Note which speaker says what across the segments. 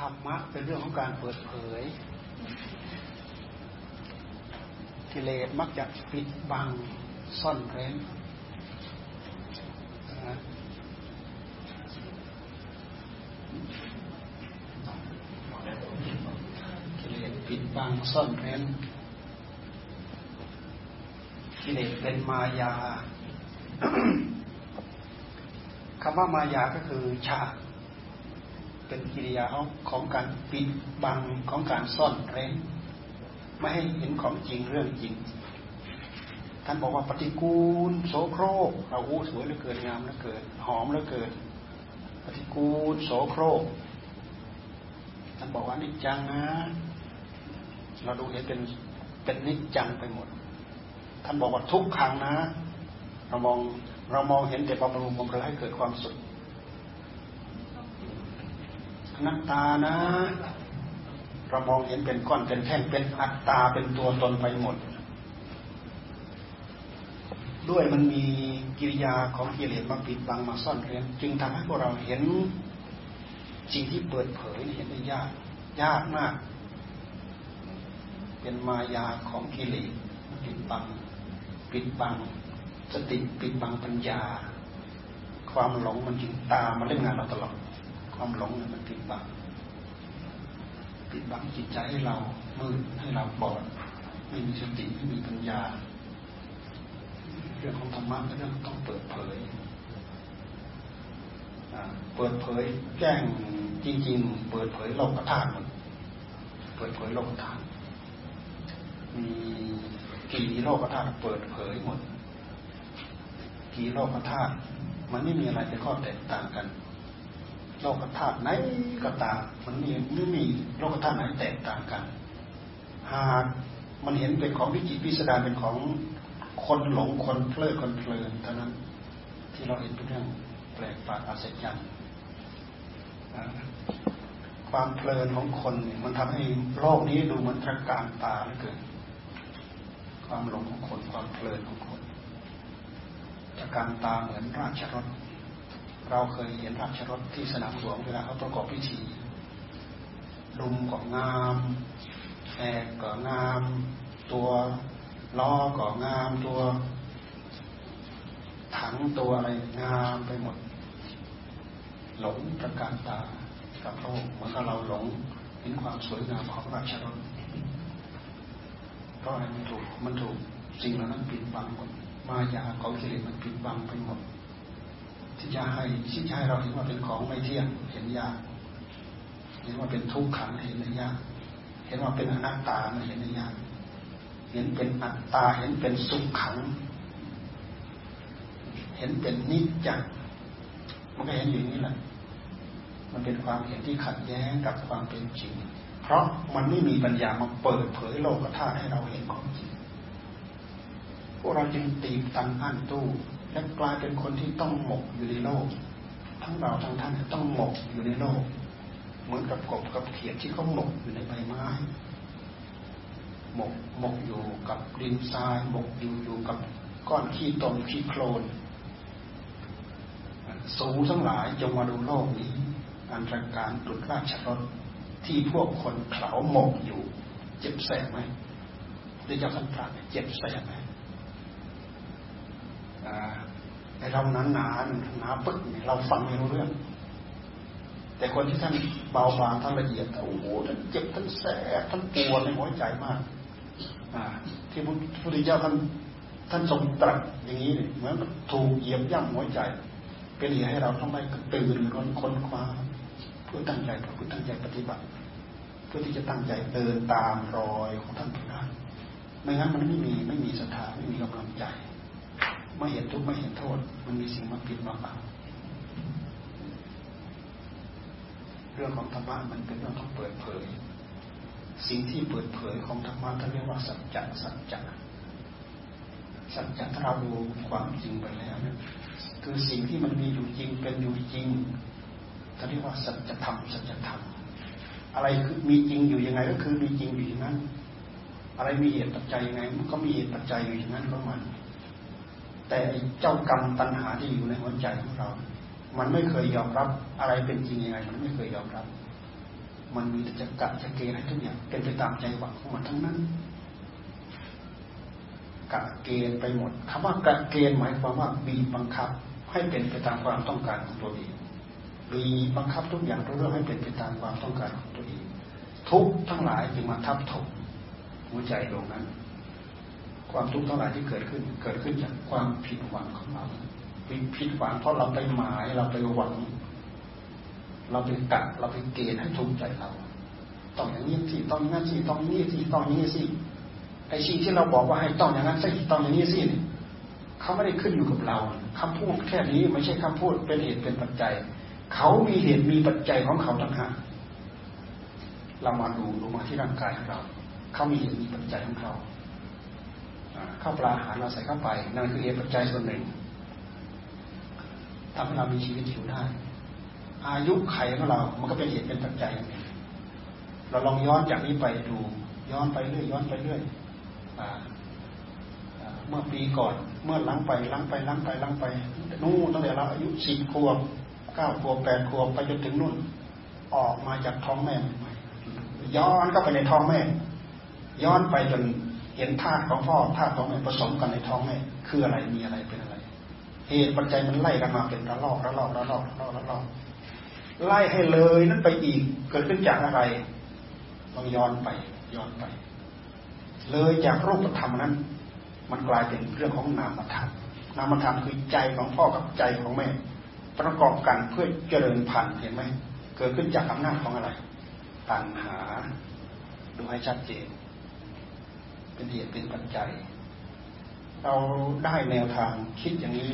Speaker 1: ธรรมะเป็นเรื่องของการเปิดเผย กิเลสมักจะปิดบังซ่อนเร้นกิเลสปิดบังซ่อนเร้นกิเลสเป็นมายาคำว่ามายาก็คือฉาก เป็นกิริยาของของการปิดบังของการซ่อนเร้นไม่ให้เห็นของจริงเรื่องจริง ท่านบอกว่าปฏิกูล โสโครกเราอู้สวยเหลือเกินงามเหลือเกินหอมเหลือเกินปฏิกูลโสโครกท่านบอกว่านิจจังนะเราดูเห็นเป็นเป็นนิจจังไปหมด ท่านบอกว่าทุกครั้งนะ เรามองเรามองเห็นแต่ความรุมบำเรอให้เกิดความสุข นักตานะ เรามองเห็นเป็นก้อนเป็นแท่งเป็นอัตตาเป็นตัวตนไปหมด ด้วยมันมีกิริยาของกิเลสมาปิดบังมาซ่อนเร้นจึงทำให้พวกเราเห็นสิ่งที่เปิดเผยเห็นได้ยาก ยากมาก เป็นมายาของกิเลสปิดบัง ปิดบังสติปิดบังปัญญา ความหลงมันจึงตามมาเล่นงานเราตลอด ความหลงมันปิดบังปิดบังจิตใจให้เรามืดให้เราบอดไม่มีสติไม่มีปัญญา เรื่องของธรรมะเป็นเรื่องต้องเปิดเผยเปิดเผยแจ้งจริง ๆ เปิดเผยโลกธาตุหมดเปิดเผยโลกธาตุมีกี่โลกธาตุเปิดเผยหมดกี่โลกธาตุมันไม่มีอะไรเป็นข้อแตกต่างกัน โลกธาตุไหนก็ตามมันมีไม่มีโลกธาตุไหนแตกต่างกัน หากมันเห็นเป็นของวิจิตพิสดารเป็นของคนหลงคนเพลิดคนเพลินเท่านั้น ที่เราเห็นเป็นเรื่องแปลกประหลาดอัศจรรย์ความเพลินของคนเนี่ยมันทำให้โลกนี้ดูมันตระการตาเหลือเกินความหลงของคนความเพลินของคนตระการตาเหมือนราชรถ เราเคยเห็นราชรถที่สนามหลวงเวลาเขาประกอบพิธีดุมก็งามแอกก็งาม ตัวล้อก็งาม ตัว ถังตัวอะไรงามไปหมด หลงประการตากับโลกเหมือนกับเราหลงเห็นความสวยงามของราชรถเพราะอะไรมันถูกมันถูกสิ่งเหล่านั้นปิดบังหมดมายาของกิเลสมันปิดบังไปหมด ที่จะให้ที่จะให้เราเห็นว่าเป็นของไม่เที่ยงเห็นยาก เห็นว่าเป็นทุกขังเห็นได้ยาก เห็นว่าเป็นอนัตตาเห็นได้ยาก เห็นเป็นอัตตาเห็นเป็นสุขขัง เห็นเป็นนิจจังมันก็เห็นอย่างนี้แหละ มันเป็นความเห็นที่ขัดแย้งกับความเป็นจริง เพราะมันไม่มีปัญญามาเปิดเผยโลกธาตุให้เราเห็นของจริงพวกเราจึงตีตันอั้นตู้ และกลายเป็นคนที่ต้องหมกอยู่ในโลก ทั้งเราทั้งท่านต้องหมกอยู่ในโลก เหมือนกับกบกับเขียดที่เขาหมกอยู่ในใบไม้หมกหมกอยู่กับดินทรายหมกอยู่อยู่กับก้อนขี้ตมขี้โคลนสูงทั้งหลายจงมาดูโลกนี้ อันตรการตุดราชรถที่พวกคนเขาหมกอยู่ เจ็บแสบไหมได้เจ้าท่านพระเจ็บแสบไหม ไอเราหนาหนาหนาปึ๊กเราฟังไม่รู้เรื่อง แต่คนที่ท่านเบาบางท่านละเอียดโอ้โหท่านเจ็บท่านแสบท่านปวดในหัวใจมากที่พระพุทธเจ้าท่านท่านทรงตรัสอย่างนี้เนี่ยเหมือนถูกเหยียบย่ำหัวใจ เป็นเหตุให้เราต้องไปตื่นร้นค้นคว้าเพื่อตั้งใจเพื่อตั้งใจปฏิบัติ เพื่อที่จะตั้งใจเดินตามรอยของท่านผู้นั้นไม่งั้นมันไม่มีไม่มีศรัทธาไม่มีกำลังใจ ไม่เห็นทุกข์ไม่เห็นโทษ มันมีสิ่งมาปิดมาบังเรื่องของธรรมะมันเป็นเรื่องต้องเปิดเผย สิ่งที่เปิดเผยของธรรมะท่านเรียกว่าสัจจะสัจจะสัจจะถ้าเราดูความจริงไปแล้วเนี่ยคือสิ่งที่มันมีอยู่จริงเป็นอยู่จริงท่านเรียกว่าสัจธรรมสัจธรรมอะไรคือมีจริงอยู่ยังไงก็คือมีจริงอยู่อย่างนั้น อะไรมีเหตุปัจจัยยังไง มันก็มีเหตุปัจจัยอยู่อย่างนั้นของมัน แต่เจ้ากรรมตัณหาที่อยู่ในหัวใจของเรา มันไม่เคยยอมรับอะไรเป็นจริงยังไง มันไม่เคยยอมรับ มันมีแต่จะกะจะเกณฑ์ให้ทุกอย่างเป็นไปตามใจหวังของมันทั้งนั้นกะเกณฑ์ไปหมดคำว่ากะเกณฑ์หมายความว่าบีบบังคับ ให้เป็นไปตามความต้องการของตัวเองบีบบังคับทุกอย่างทุกเรื่องให้เป็นไปตามความต้องการของตัวเองทุกทั้งหลายจึงมาทับถมหัวใจตรงนั้น ความทุกข์ทั้งหลายที่เกิดขึ้น เกิดขึ้นจากความผิดหวังของเราผิดหวังเพราะเราไปหมายเราไปหวัง เราไปกะเราไปเกณฑ์ให้ทุกข์ใจเราต้องอย่างนี้สิต้องอย่างนั้นสิต้องอย่างนี้สิต้องอย่างนี้สิไอ้สิ่งที่เราบอกว่าให้ต้องอย่างนั้นสิต้องอย่างนี้สิเขาไม่ได้ขึ้นอยู่กับเราคำพูดแค่นี้ไม่ใช่คำพูดเป็นเหตุเป็นปัจจัย เขามีเหตุมีปัจจัยของเขาต่างหากเรามาดูดูมาที่ร่างกายของเรา เขามีเหตุมีปัจจัยของเขา ข้าวปลาอาหารเราใส่เข้าไป นั่นคือเหตุปัจจัยส่วนหนึ่งทำให้เรามีชีวิตอยู่ได้ อายุไขของเรา มันก็เป็นเหตุเป็นปัจจัยเราลองย้อนจากนี้ไปดู ย้อนไปเรื่อยย้อนไปเรื่อยเมื่อปีก่อน เมื่อล้างไปล้างไปล้างไปล้างไปนู่นตั้งแต่เราอายุสิบขวบเก้าขวบแปดขวบไปจนถึงนู่น ออกมาจากท้องแม่ ย้อนเข้าไปในท้องแม่ ย้อนไปจน เห็นธาตุของพ่อธาตุของแม่ผสมกันในท้องแม่คืออะไรมีอะไรเป็นอะไรเหตุปัจจัยมันไล่กันมาเป็นระลอกระลอกระลอกระลอกระลอกไล่ให้เลยนั้นไปอีก เกิดขึ้นจากอะไรต้องย้อนไป ย้อนไป เลยจากรูปธรรมนั้น มันกลายเป็นเรื่องของนามธรรมนามธรรมคือใจของพ่อกับใจของแม่ ประกอบกันเพื่อเจริญพันธุ์เห็นไหมเกิดขึ้นจากอำนาจของอะไรตัณหา ดูให้ชัดเจน เป็นเหตุเป็นปัจจัย เราได้แนวทางคิดอย่างนี้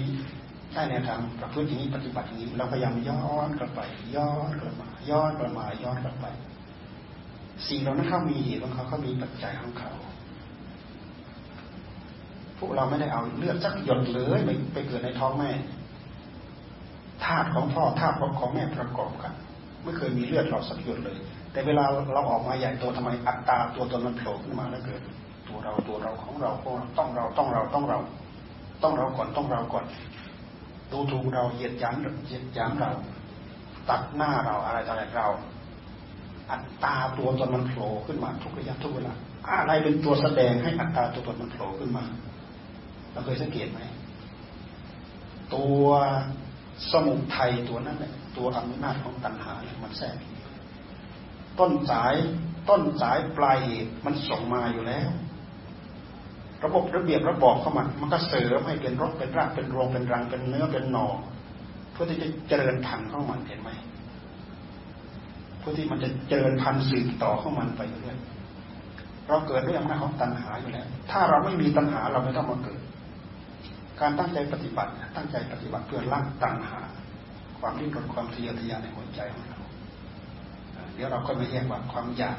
Speaker 1: ได้แนวทางประพฤติอย่างนี้ปฏิบัติอย่างนี้ เราพยายามย้อนกลับไป ย้อนกลับมา ย้อนกลับมาย้อนกลับไป สิ่งเหล่านั้นเขามีเหตุของเขาเขามีปัจจัยของเขาพวกเราไม่ได้เอาเลือดสักหยดเลยไปไปเกิดในท้องแม่ธาตุของพ่อธาตุของแม่ประกอบกัน ไม่เคยมีเลือดเราสักหยดเลย แต่เวลาเราออกมาใหญ่โตทำไมอัตตาตัวตนมันโผล่ขึ้นมาแล้วเกิด เราตัวเราของเราต้องเราต้องเราต้องเรา ต้องเราก่อนต้องเราก่อน ดูถูกเราเหยียดหยามเหยียดหยามเรา ตัดหน้าเราอะไรต่ออะไรเรา อัตตาตัวตนมันโผล่ขึ้นมาทุกระยะทุกเวลาอะไรเป็นตัวแสดงให้อัตตาตัวตนมันโผล่ขึ้นมาเราเคยสังเกตไหมตัวสมุทัยตัวนั้นแหละตัวอำนาจของตัณหามันแทรกต้นสายต้นสายปลายเหตุมันส่งมาอยู่แล้ว ระบบระเบียบระบอบเข้ามา มันก็เสริมให้เป็นรกเป็นรากเป็นรวงเป็นรังเป็นเนื้อเป็นหนอเพื่อที่จะเจริญพันธุ์ของมันเห็นไหมเพื่อที่มันจะเจริญพันธุ์สืบต่อของมันไปเรื่อยเราเกิดด้วยอำนาจของตัณหาอยู่แล้ว ถ้าเราไม่มีตัณหาเราไม่ต้องมาเกิด การตั้งใจปฏิบัติ ตั้งใจปฏิบัติเพื่อละตัณหา ความริ้นรนความทะเยอทะยานในหัวใจของเราเดี๋ยวเราก็มาแยกว่าความอยาก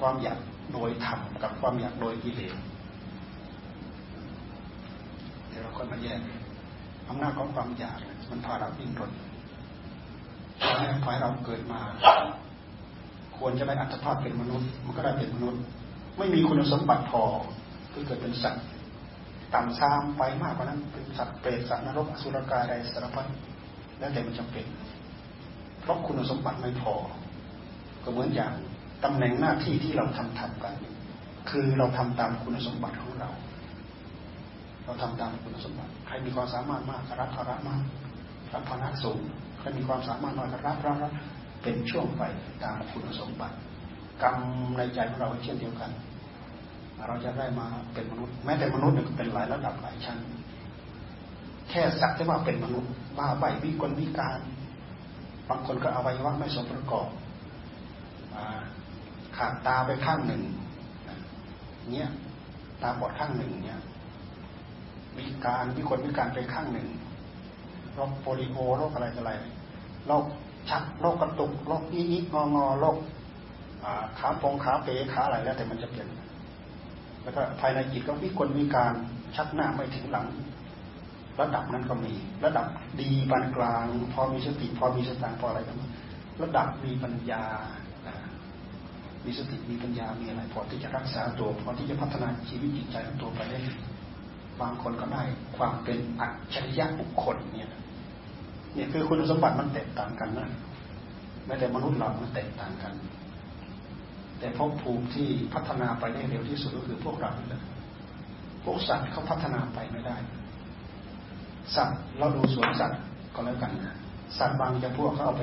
Speaker 1: ความอยากโดยธรรมกับความอยากโดยกิเลส ดี๋ยวเราก็มาแยกอำนาจของความอยากมันพาเราวิ่งรนพอให้อให้เราเกิดมา ควรจะได้อัตภาพเป็นมนุษย์ มันก็ได้เป็นมนุษย์ ไม่มีคุณสมบัติพอเพื่อเกิดเป็นสัตว์ต่ำซามไปมากกว่านั้นเป็นสัตว์เปรตสัตว์นรกอสุรกายใดสารพัดแล้วแต่มันจำเป็น เพราะคุณสมบัติไม่พอ ก็เหมือนอย่างตำแหน่งหน้าที่ที่เราทำทำกัน คือเราทำตามคุณสมบัติของเรา เราทำตามคุณสมบัติ ใครมีความสามารถมากรับภาระมากรับภาระสูง ใครมีความสามารถน้อยรับรับรับเป็นช่วงไปตามคุณสมบัติ กรรมในใจของเราเช่นเดียวกัน เราจะได้มาเป็นมนุษย์ แม้แต่มนุษย์เนี่ยเป็นหลายระดับหลายชั้น แค่สักแต่ว่าเป็นมนุษย์บ้าใบวิกลวิการ บางคนก็อวัยวะไม่สมประกอบขาดตาไปข้างหนึ่งเนี้ยตาบอดข้างหนึ่งเนี้ย มีการมีคนมีการไปข้างหนึ่งโรคโปลิโอโรคอะไรอะไรโรคชักโรคกระตุกโรคอีอีงองอโรคขาปงขาเป๋ขาอะไรแล้วแต่มันจะเปลี่ยนแล้วก็ภายในจิตก็มีคนมีการชักหน้าไม่ถึงหลัง ระดับนั้นก็มี ระดับดีปานกลาง พอมีสติพอมีสตางพออะไรกันระดับมีปัญญา มีสติมีปัญญามีอะไรพอที่จะรักษาตัวพอที่จะพัฒนาชีวิตจิตใจของตัวไปได้ บางคนก็ได้ความเป็นอัจฉริยะบุคคลเนี่ยเนี่ยคือคุณสมบัติมันแตกต่างกันนะแม้แต่มนุษย์เรามันแตกต่างกัน แต่ภพภูมิที่พัฒนาไปได้เร็วที่สุดก็คือพวกเราเลยพวกสัตว์เขาพัฒนาไปไม่ได้ สัตว์เราดูสวนสัตว์ก็แล้วกันนะสัตว์บางจะพวกเขาเอาไป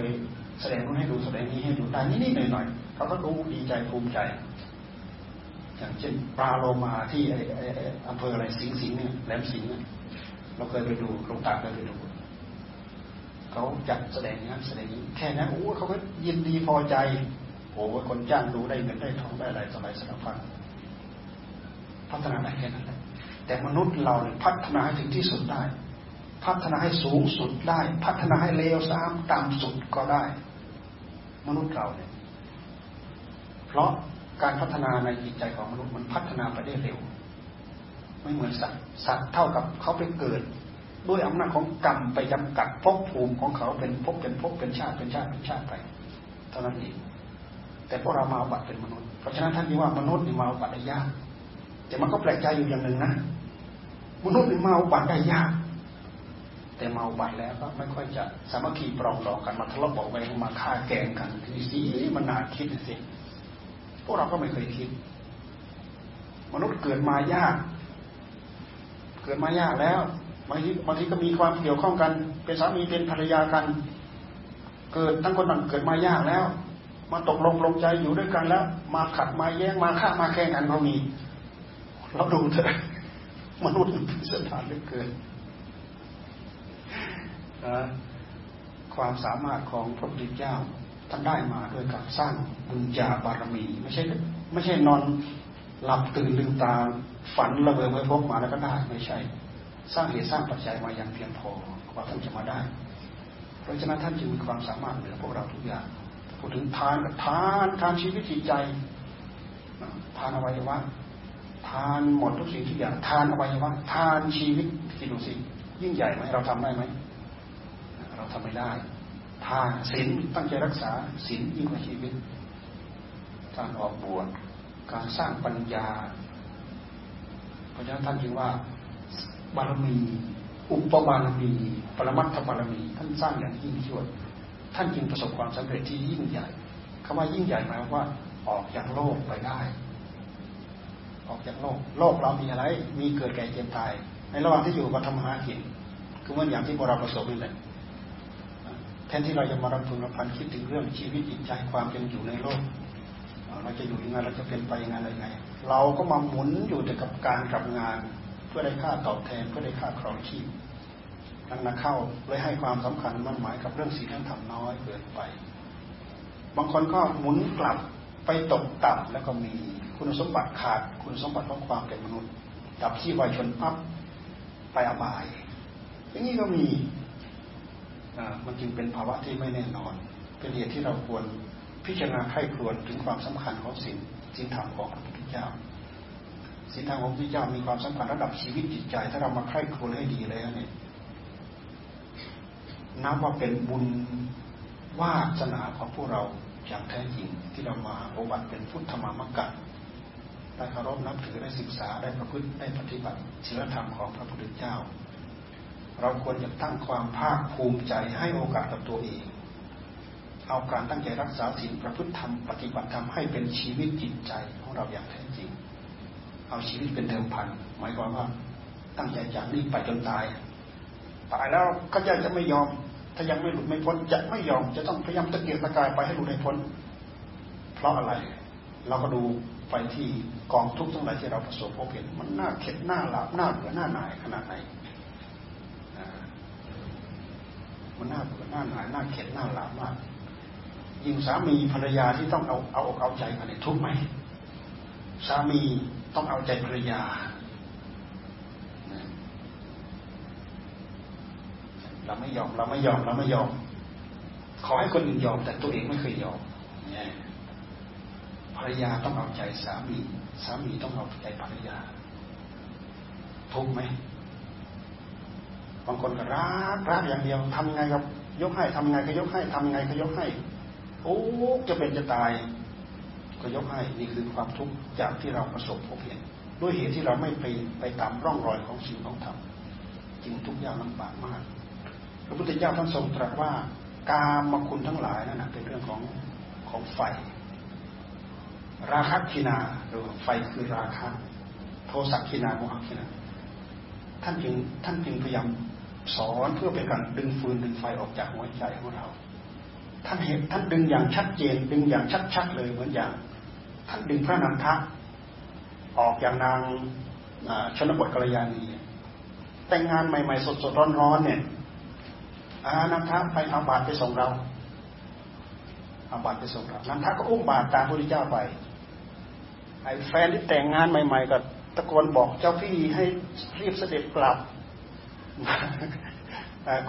Speaker 1: แสดงนู้นให้ดูแสดงนี้ให้ดูได้นิดๆหน่อยๆเขาก็ดูดีใจภูมิใจ อย่างเช่นปลาโลมาที่ไอ้ไอ้อำเภออะไรสิงสิงเนี่ยแหลมสิงเนี่ยเราเคยไปดูหลวงตาเคยไปดูเขาจัดแสดงนั้นแสดงนี้แค่นั้นโอ้เขาก็ยินดีพอใจโอ้คนจ้างดูได้เงินได้ทองได้อะไรต่ออะไรสารพัดพัฒนาได้แค่นั้นแหละแต่มนุษย์เราเนี่ยพัฒนาให้ถึงที่สุดได้ พัฒนาให้สูงสุดได้ พัฒนาให้เลวซ้ำต่ำสุดก็ได้ มนุษย์เราเนี่ย เพราะ การพัฒนาในจิตใจของมนุษย์มันพัฒนาไปได้เร็ว ไม่เหมือนสัตว์สัตว์เท่ากับเขาไปเกิด ด้วยอำนาจของกรรมไปจำกัดภพภูมิของเขาเป็นภพเป็นภพเป็นชาติเป็นชาติเป็นชาติไปเท่านั้นเองแต่พวกเรามาบัติเป็นมนุษย์เพราะฉะนั้นท่านที่ว่ามนุษย์นี่มาบัติได้ยากแต่มันก็แปลกใจอยู่อย่างหนึ่งนะมนุษย์นี่มาบัติได้ยากแต่เมาบัติแล้วก็ไม่ค่อยจะสามัคคีปรองดองกันมาทะเลาะเบาแวงมาฆ่าแกงกันทีสีมันน่าคิดสิ พวกเราก็ไม่เคยคิด มนุษย์เกิดมายาก เกิดมายากแล้วบางทีบางทีก็มีความเกี่ยวข้องกัน เป็นสามีเป็นภรรยากัน เกิดทั้งคนต่างเกิดมายากแล้ว มาตกลงลงใจอยู่ด้วยกันแล้ว มาขัดมาแย้งมาฆ่ามาแข่งกันเขามี เราดูเถอะมนุษย์เป็นสถานเหลือเกินความสามารถของพระพุทธเจ้า ท่านได้มาโดยการสร้างบุญญาบารมี ไม่ใช่ไม่ใช่นอนหลับตื่นลืมตาฝันระเบิดไปพบมาแล้วก็ได้ไม่ใช่ สร้างเหตุสร้างปัจจัยมาอย่างเพียงพอกว่าท่านจะมาได้ เพราะฉะนั้นท่านจึงมีความสามารถเหนือพวกเราทุกอย่างพูดถึงทานกับทานทานชีวิตจิตใจ ทานอวัยวะทานหมดทุกสิ่งทุกอย่างทานอวัยวะทานชีวิตคิดดูสิยิ่งใหญ่ไหมเราทำได้ไหมเราทำไม่ได้ ทานศีลตั้งใจรักษาศีลยิ่งกว่าชีวิต การออกบวชการสร้างปัญญาเพราะฉะนั้นท่านจึงว่าบารมี อุปบารมีปรมัตถบารมี ท่านสร้างอย่างยิ่งยวดท่านจึงประสบความสำเร็จที่ยิ่งใหญ่คำว่ายิ่งใหญ่หมายว่าออกจากโลกไปได้ ออกจากโลก โลกเรามีอะไร มีเกิดแก่เจ็บตาย ในระหว่างที่อยู่กับธรรมหากินคือมือนอย่างที่พวกเราประสบนี่แหละ แทนที่เราจะมารำพึงรำพันคิดถึงเรื่องชีวิตจิตใจความเป็นอยู่ในโลก เราจะอยู่ยังไงเราจะเป็นไปยังไงอะไรไง เราก็มาหมุนอยู่แต่กับการกับงาน เพื่อได้ค่าตอบแทนเพื่อได้ค่าครองชีพนั่นนเข้าเลยให้ความสำคัญมั่นหมายกับเรื่องศีลธรรมน้อยเกินไป บางคนก็หมุนกลับไปตกต่ำแล้วก็มีคุณสมบัติขาดคุณสมบัติของความเป็นมนุษย์ ดับที่วายชนปั๊บไปอบาย อย่างนี้ก็มี มันจึงเป็นภาวะที่ไม่แน่นอน เป็นเหตุที่เราควรพิจารณาไข้ครวนถึงความสำคัญของสิ่งสิ่งธรรมของพระพุทธเจ้าสิ่งธรรมของพระพุทธเจ้ามีความสำคัญระดับชีวิตจิตใจ ถ้าเรามาไข้ครวนให้ดีแล้วเนี่ยนับว่าเป็นบุญวาสนาของพวกเราอย่างแท้จริงที่เรามาปฏิบัติเป็นพุทธมามกัดได้เคารพนับถือได้ศึกษาได้ประพฤติได้ปฏิบัติศีลธรรมของพระพุทธเจ้า เราควรจะตั้งความภาคภูมิใจให้โอกาสกับตัวเอง เอาการตั้งใจรักษาศีลประพฤติธรรมปฏิบัติธรรมให้เป็นชีวิตจิตใจของเราอย่างแท้จริง เอาชีวิตเป็นเดิมพัน หมายความว่าตั้งใจจากนี้ไปจนตาย ตายแล้วก็ยังจะไม่ยอม ถ้ายังไม่หลุดไม่พ้นจะไม่ยอม จะต้องพยายามตะเกียกตะกายไปให้หลุดให้พ้น เพราะอะไร เราก็ดูไปที่กองทุกข์ทั้งหลายที่เราประสบพบเห็นมันน่าเข็ดหน้าหลาบหน้าเบื่อหน้าหน่ายขนาดไหน มันน่าเบื่อหน้าหน่ายหน้าเข็ดหน้าหลาบมากยิ่งสามีภรรยาที่ต้องเอาเอาอกเอาใจกันเนี่ยทุกไหมสามีต้องเอาใจภรรยาเราไม่ยอมเราไม่ยอมเราไม่ยอม ขอให้คนอื่นยอมแต่ตัวเองไม่เคยยอมภรรยาต้องเอาใจสามี สามีต้องเอาใจภรรยาทุกไหม บางคนก็รักรักอย่างเดียวทำไงกับยกให้ทำไงก็ยกให้ทำไงก็ยกให้โอ้จะเป็นจะตาย ก็ยกให้นี่คือความทุกข์จากที่เราประสบพบเห็นด้วยเหตุที่เราไม่ไปไปตามร่องรอยของสิ่งของธรรมจึงทุกข์ยากลำบากมากพระพุทธเจ้าท่านทรงตรัสว่ากามคุณทั้งหลายนั่นเป็นเรื่องของของไฟ ราคะคินาหรือไฟคือราคะโทสักคินาโมหคินาท่านจึงท่านจึงพยายาม สอนเพื่อเป็นการดึงฟืนดึงไฟออกจากหัวใจของเรา ท่านเห็นท่านดึงอย่างชัดเจน ดึงอย่างชัดๆเลยเหมือนอย่าง ท่านดึงพระนันทะออกอย่างนางชนบทกัลยาณีแต่งงานใหม่ ๆ สดๆร้อนๆเนี่ยอานันทะไปเอาบาตรไปส่งเราเอาบาตรไปส่งเรานันทะก็อุ้มบาตรตามพระพุทธเจ้าไปไอ้แฟนที่แต่งงานใหม่ ๆ ก็ตะโกนบอกเจ้าพี่ให้รีบเสด็จกลับ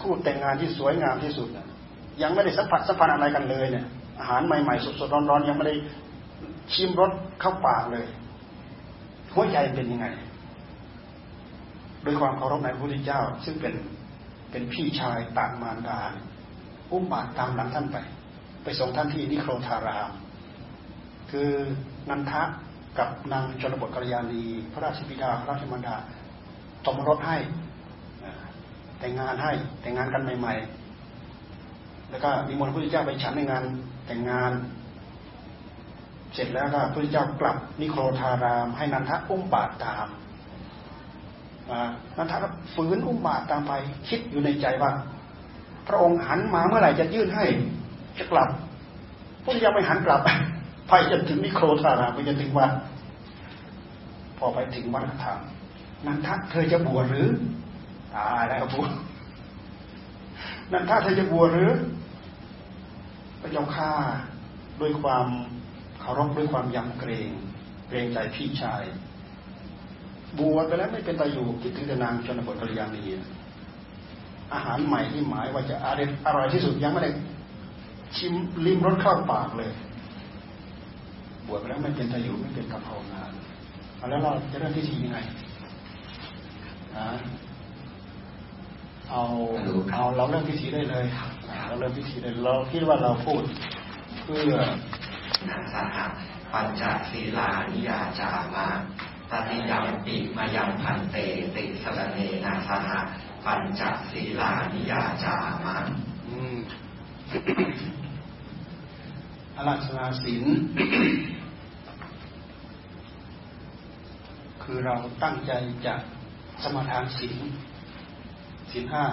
Speaker 1: คู่แต่งงานที่สวยงามที่สุดยังไม่ได้สัมผัสสัมพันธ์อะไรกันเลยเนี่ย อาหารใหม่ๆสดๆร้อนๆยังไม่ได้ชิมรสเข้าปากเลยหัวใจเป็นยังไงโดยความเคารพในพระพุทธเจ้า ซึ่งเป็นเป็นพี่ชายต่างมารดาอุ้มบาตรตามหลังท่านไป ไปส่งท่านที่นิโครธาราม คือนันทะกับนางชนบทกัลยาณี พระราชบิดาพระราชมารดาตมรสให้ แต่งงานให้แต่งงานกันใหม่ ๆ แล้วก็มีมนต์พระพุทธเจ้าไปฉันในงานแต่งงาน เสร็จแล้วก็พระพุทธเจ้ากลับนิโครธาราม ให้นันทะอุ้มบาตรตามนันทะฝืนอุ้มบาตรตามไป คิดอยู่ในใจว่า พระองค์หันมาเมื่อไหร่จะยื่นให้จะกลับพระพุทธเจ้าไม่หันกลับไปจนถึงนิโครธารามไปจนถึงวัดพอไปถึงวัดธรรมนันทะเธอจะบวชหรือ ตายแล้วบวชนั่นทะเธอจะบวชหรือพระเจ้าข้าด้วยความเคารพด้วยความยำเกรงเกรงใจพี่ชาย บวชไปแล้วไม่เป็นตาอยู่คิดถึงแต่นางชนบทกัลยาณีอาหารใหม่ที่หมายว่าจะอร่อยอร่อยที่สุดยังไม่ได้ชิมลิ้มรสเข้าปากเลย บวชไปแล้วไม่เป็นตาอยู่ไม่เป็นกะเพรานานแล้วเราจะเริ่มพิธียังไงอ่า เอาเอาเราเริ่มพิธีได้เลยเราเริ่มพิธีได้เราคิดว่าเราพูดเพื่อ
Speaker 2: นัสหะปัญจศีลานิยาจามาปฏิยามปิมายังพันเตติสรเนนาสหะปัญจศีลานิยาจามา
Speaker 1: อรัชนาศิลคือเราตั้งใจจะสมาทานศีล ศีลห้า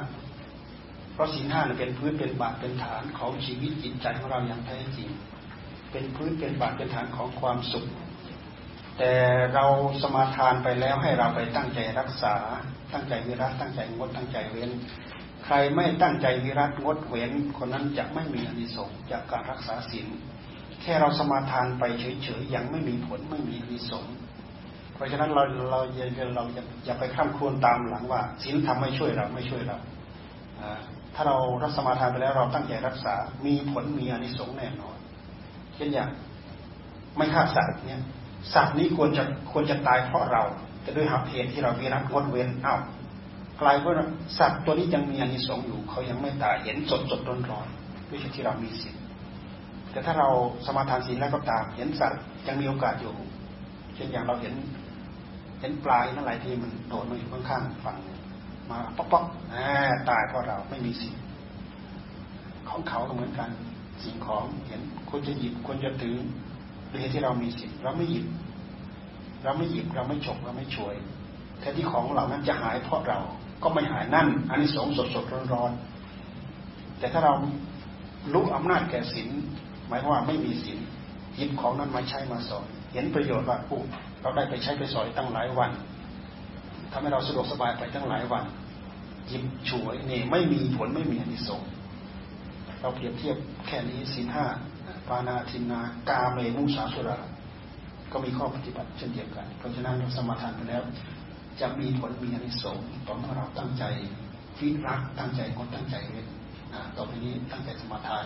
Speaker 1: เพราะศีลห้าเป็นพื้นเป็นบาทเป็นฐานของชีวิตจิตใจของเราอย่างแท้จริง เป็นพื้นเป็นบาทเป็นฐานของความสุข แต่เราสมาทานไปแล้วให้เราไปตั้งใจรักษา ตั้งใจวิรัตตั้งใจงดตั้งใจเว้น ใครไม่ตั้งใจวิรัตงดเว้น คนนั้นจะไม่มีอนิสงส์จากการรักษาศีลแค่เราสมาทานไปเฉยๆยังไม่มีผลไม่มีอนิสงส์ เพราะฉะนั้นเราเราอย่าเราอย่าไปข้ามควนตามหลังว่าศีลทำไม่ช่วยเราไม่ช่วยเราถ้าเรารักสมาทานไปแล้วเราตั้งใจรักษา มีผลมีอนิสงส์แน่นอน เช่นอย่างไม่ฆ่าสัตว์เนี่ย สัตว์นี้ควรจะควรจะตายเพราะเรา แต่ด้วยหักเหตุที่เรามีรักงดเว้นอ้าวกลายเป็นสัตว์ตัวนี้ยังมีอนิสงส์อยู่ เขายังไม่ตายเห็นสดสดร้อนร้อนด้วยที่เรามีศีลแต่ถ้าเราสมาทานศีลแล้วก็ตามเห็นสัตว์ยังมีโอกาสอยู่ เช่นอย่างเราเห็น ห็นปลายนั่นหลายทีมันโดดมาอยู่ข้างๆฝั่งมาป๊อกป๊อกตายเพราะเราไม่มีสิ่งของเขาก็เหมือนกันสิ่งของเห็นควรจะหยิบควรจะถือโดยที่เรามีสิ่งเราไม่หยิบ เราไม่หยิบเราไม่ฉกเราไม่ช่วย แทนที่ของเหล่านั้นจะหายเพราะเราก็ไม่หายนั่นอันนี้สงสดสดร้อนร้อนแต่ถ้าเรารู้อำนาจแก่ศีลหมายว่าไม่มีศีลหยิบของนั้นมาใช้มาสอนเห็นประโยชน์ว่าปุ๊ เราได้ไปใช้ไปสอยตั้งหลายวันทำให้เราสะดวกสบายไปตั้งหลายวันยิบฉวยนี่ไม่มีผลไม่มีอนิสงส์เราเปรียบเทียบแค่นี้สินห้าปานาทินากาเมมุสาสุราก็มีข้อปฏิบัติเช่นเดียวกัน เพราะฉะนั้นเราสมาทานไปแล้ว จะมีผลมีอนิสงส์ต่อเมื่อเราตั้งใจฟิตรักตั้งใจกดตั้งใจเว้นต่อไปนี้ตั้งใจสมาทาน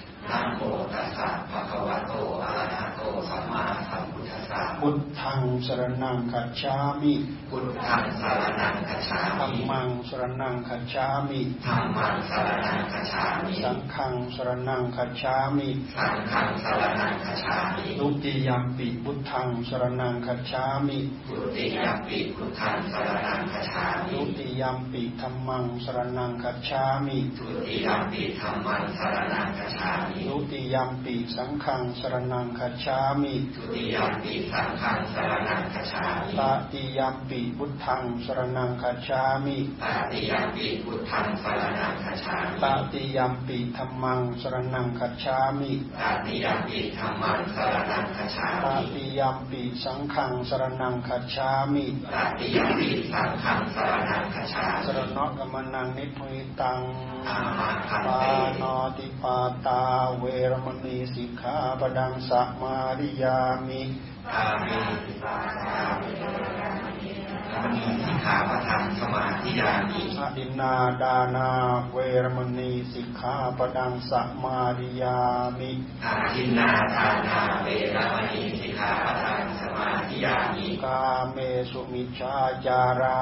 Speaker 2: นะโมตัสสะภะคะวะโตอะระหะโตสัมมาสัม พุทธัสสะ
Speaker 1: พุทธังสรณังคัจฉามิ
Speaker 2: พุทธังสารนังกัจฉา
Speaker 1: ธัม
Speaker 2: มิ
Speaker 1: มังสรณังคัจฉามิ
Speaker 2: ธัมมังสารนังกัจฉามิ
Speaker 1: สังฆังสรณังคัจฉามิ
Speaker 2: สังฆังสารนังกัจฉามิ
Speaker 1: ทุติยมปิพุทธังสรณังคัจฉามิ
Speaker 2: ทุติยมปิพุทธังสารนังกัจฉามิ
Speaker 1: ทุติยมปิธัมมังสรณังคัจฉามิ
Speaker 2: ทุติยมปิธัมมังสารนังกัจฉามิ
Speaker 1: ทุติยมปิสังฆังสรณังคัจฉามิ
Speaker 2: ทุติยมปิสังฆังสารนังกัจฉามิ
Speaker 1: ตติยมปิพุทธังสรณังคัจฉามิ
Speaker 2: ตติยมปิพุทธังสารนังกัจฉามิ
Speaker 1: ตติยมปิธัมมังสรณังคัจฉามิ
Speaker 2: ตติยมปิธัมมังสารนังกัจฉา
Speaker 1: ต
Speaker 2: มิ
Speaker 1: ติยมปิสังฆังสรณังคัจฉามิ
Speaker 2: ตติยมปิสังฆังสารนังกัจฉา
Speaker 1: ส
Speaker 2: มิ
Speaker 1: รณะกมนังนิพุยตัง
Speaker 2: อามาคัน
Speaker 1: ปา
Speaker 2: เต
Speaker 1: นอติปาตาเวรมณีสิกขาปดังสัมมาริยามิ
Speaker 2: อามิสิปาสามิแล้วมีสิกขาปะทังสมาธิยามิ
Speaker 1: อดินนาดานาเวรมณีสิกขาปดังสัมมาริยามิ
Speaker 2: อาทินนาทานาเวรมณีสิกขาปะทังสมาธิยามิ
Speaker 1: กาเมสุมิชฌาจารา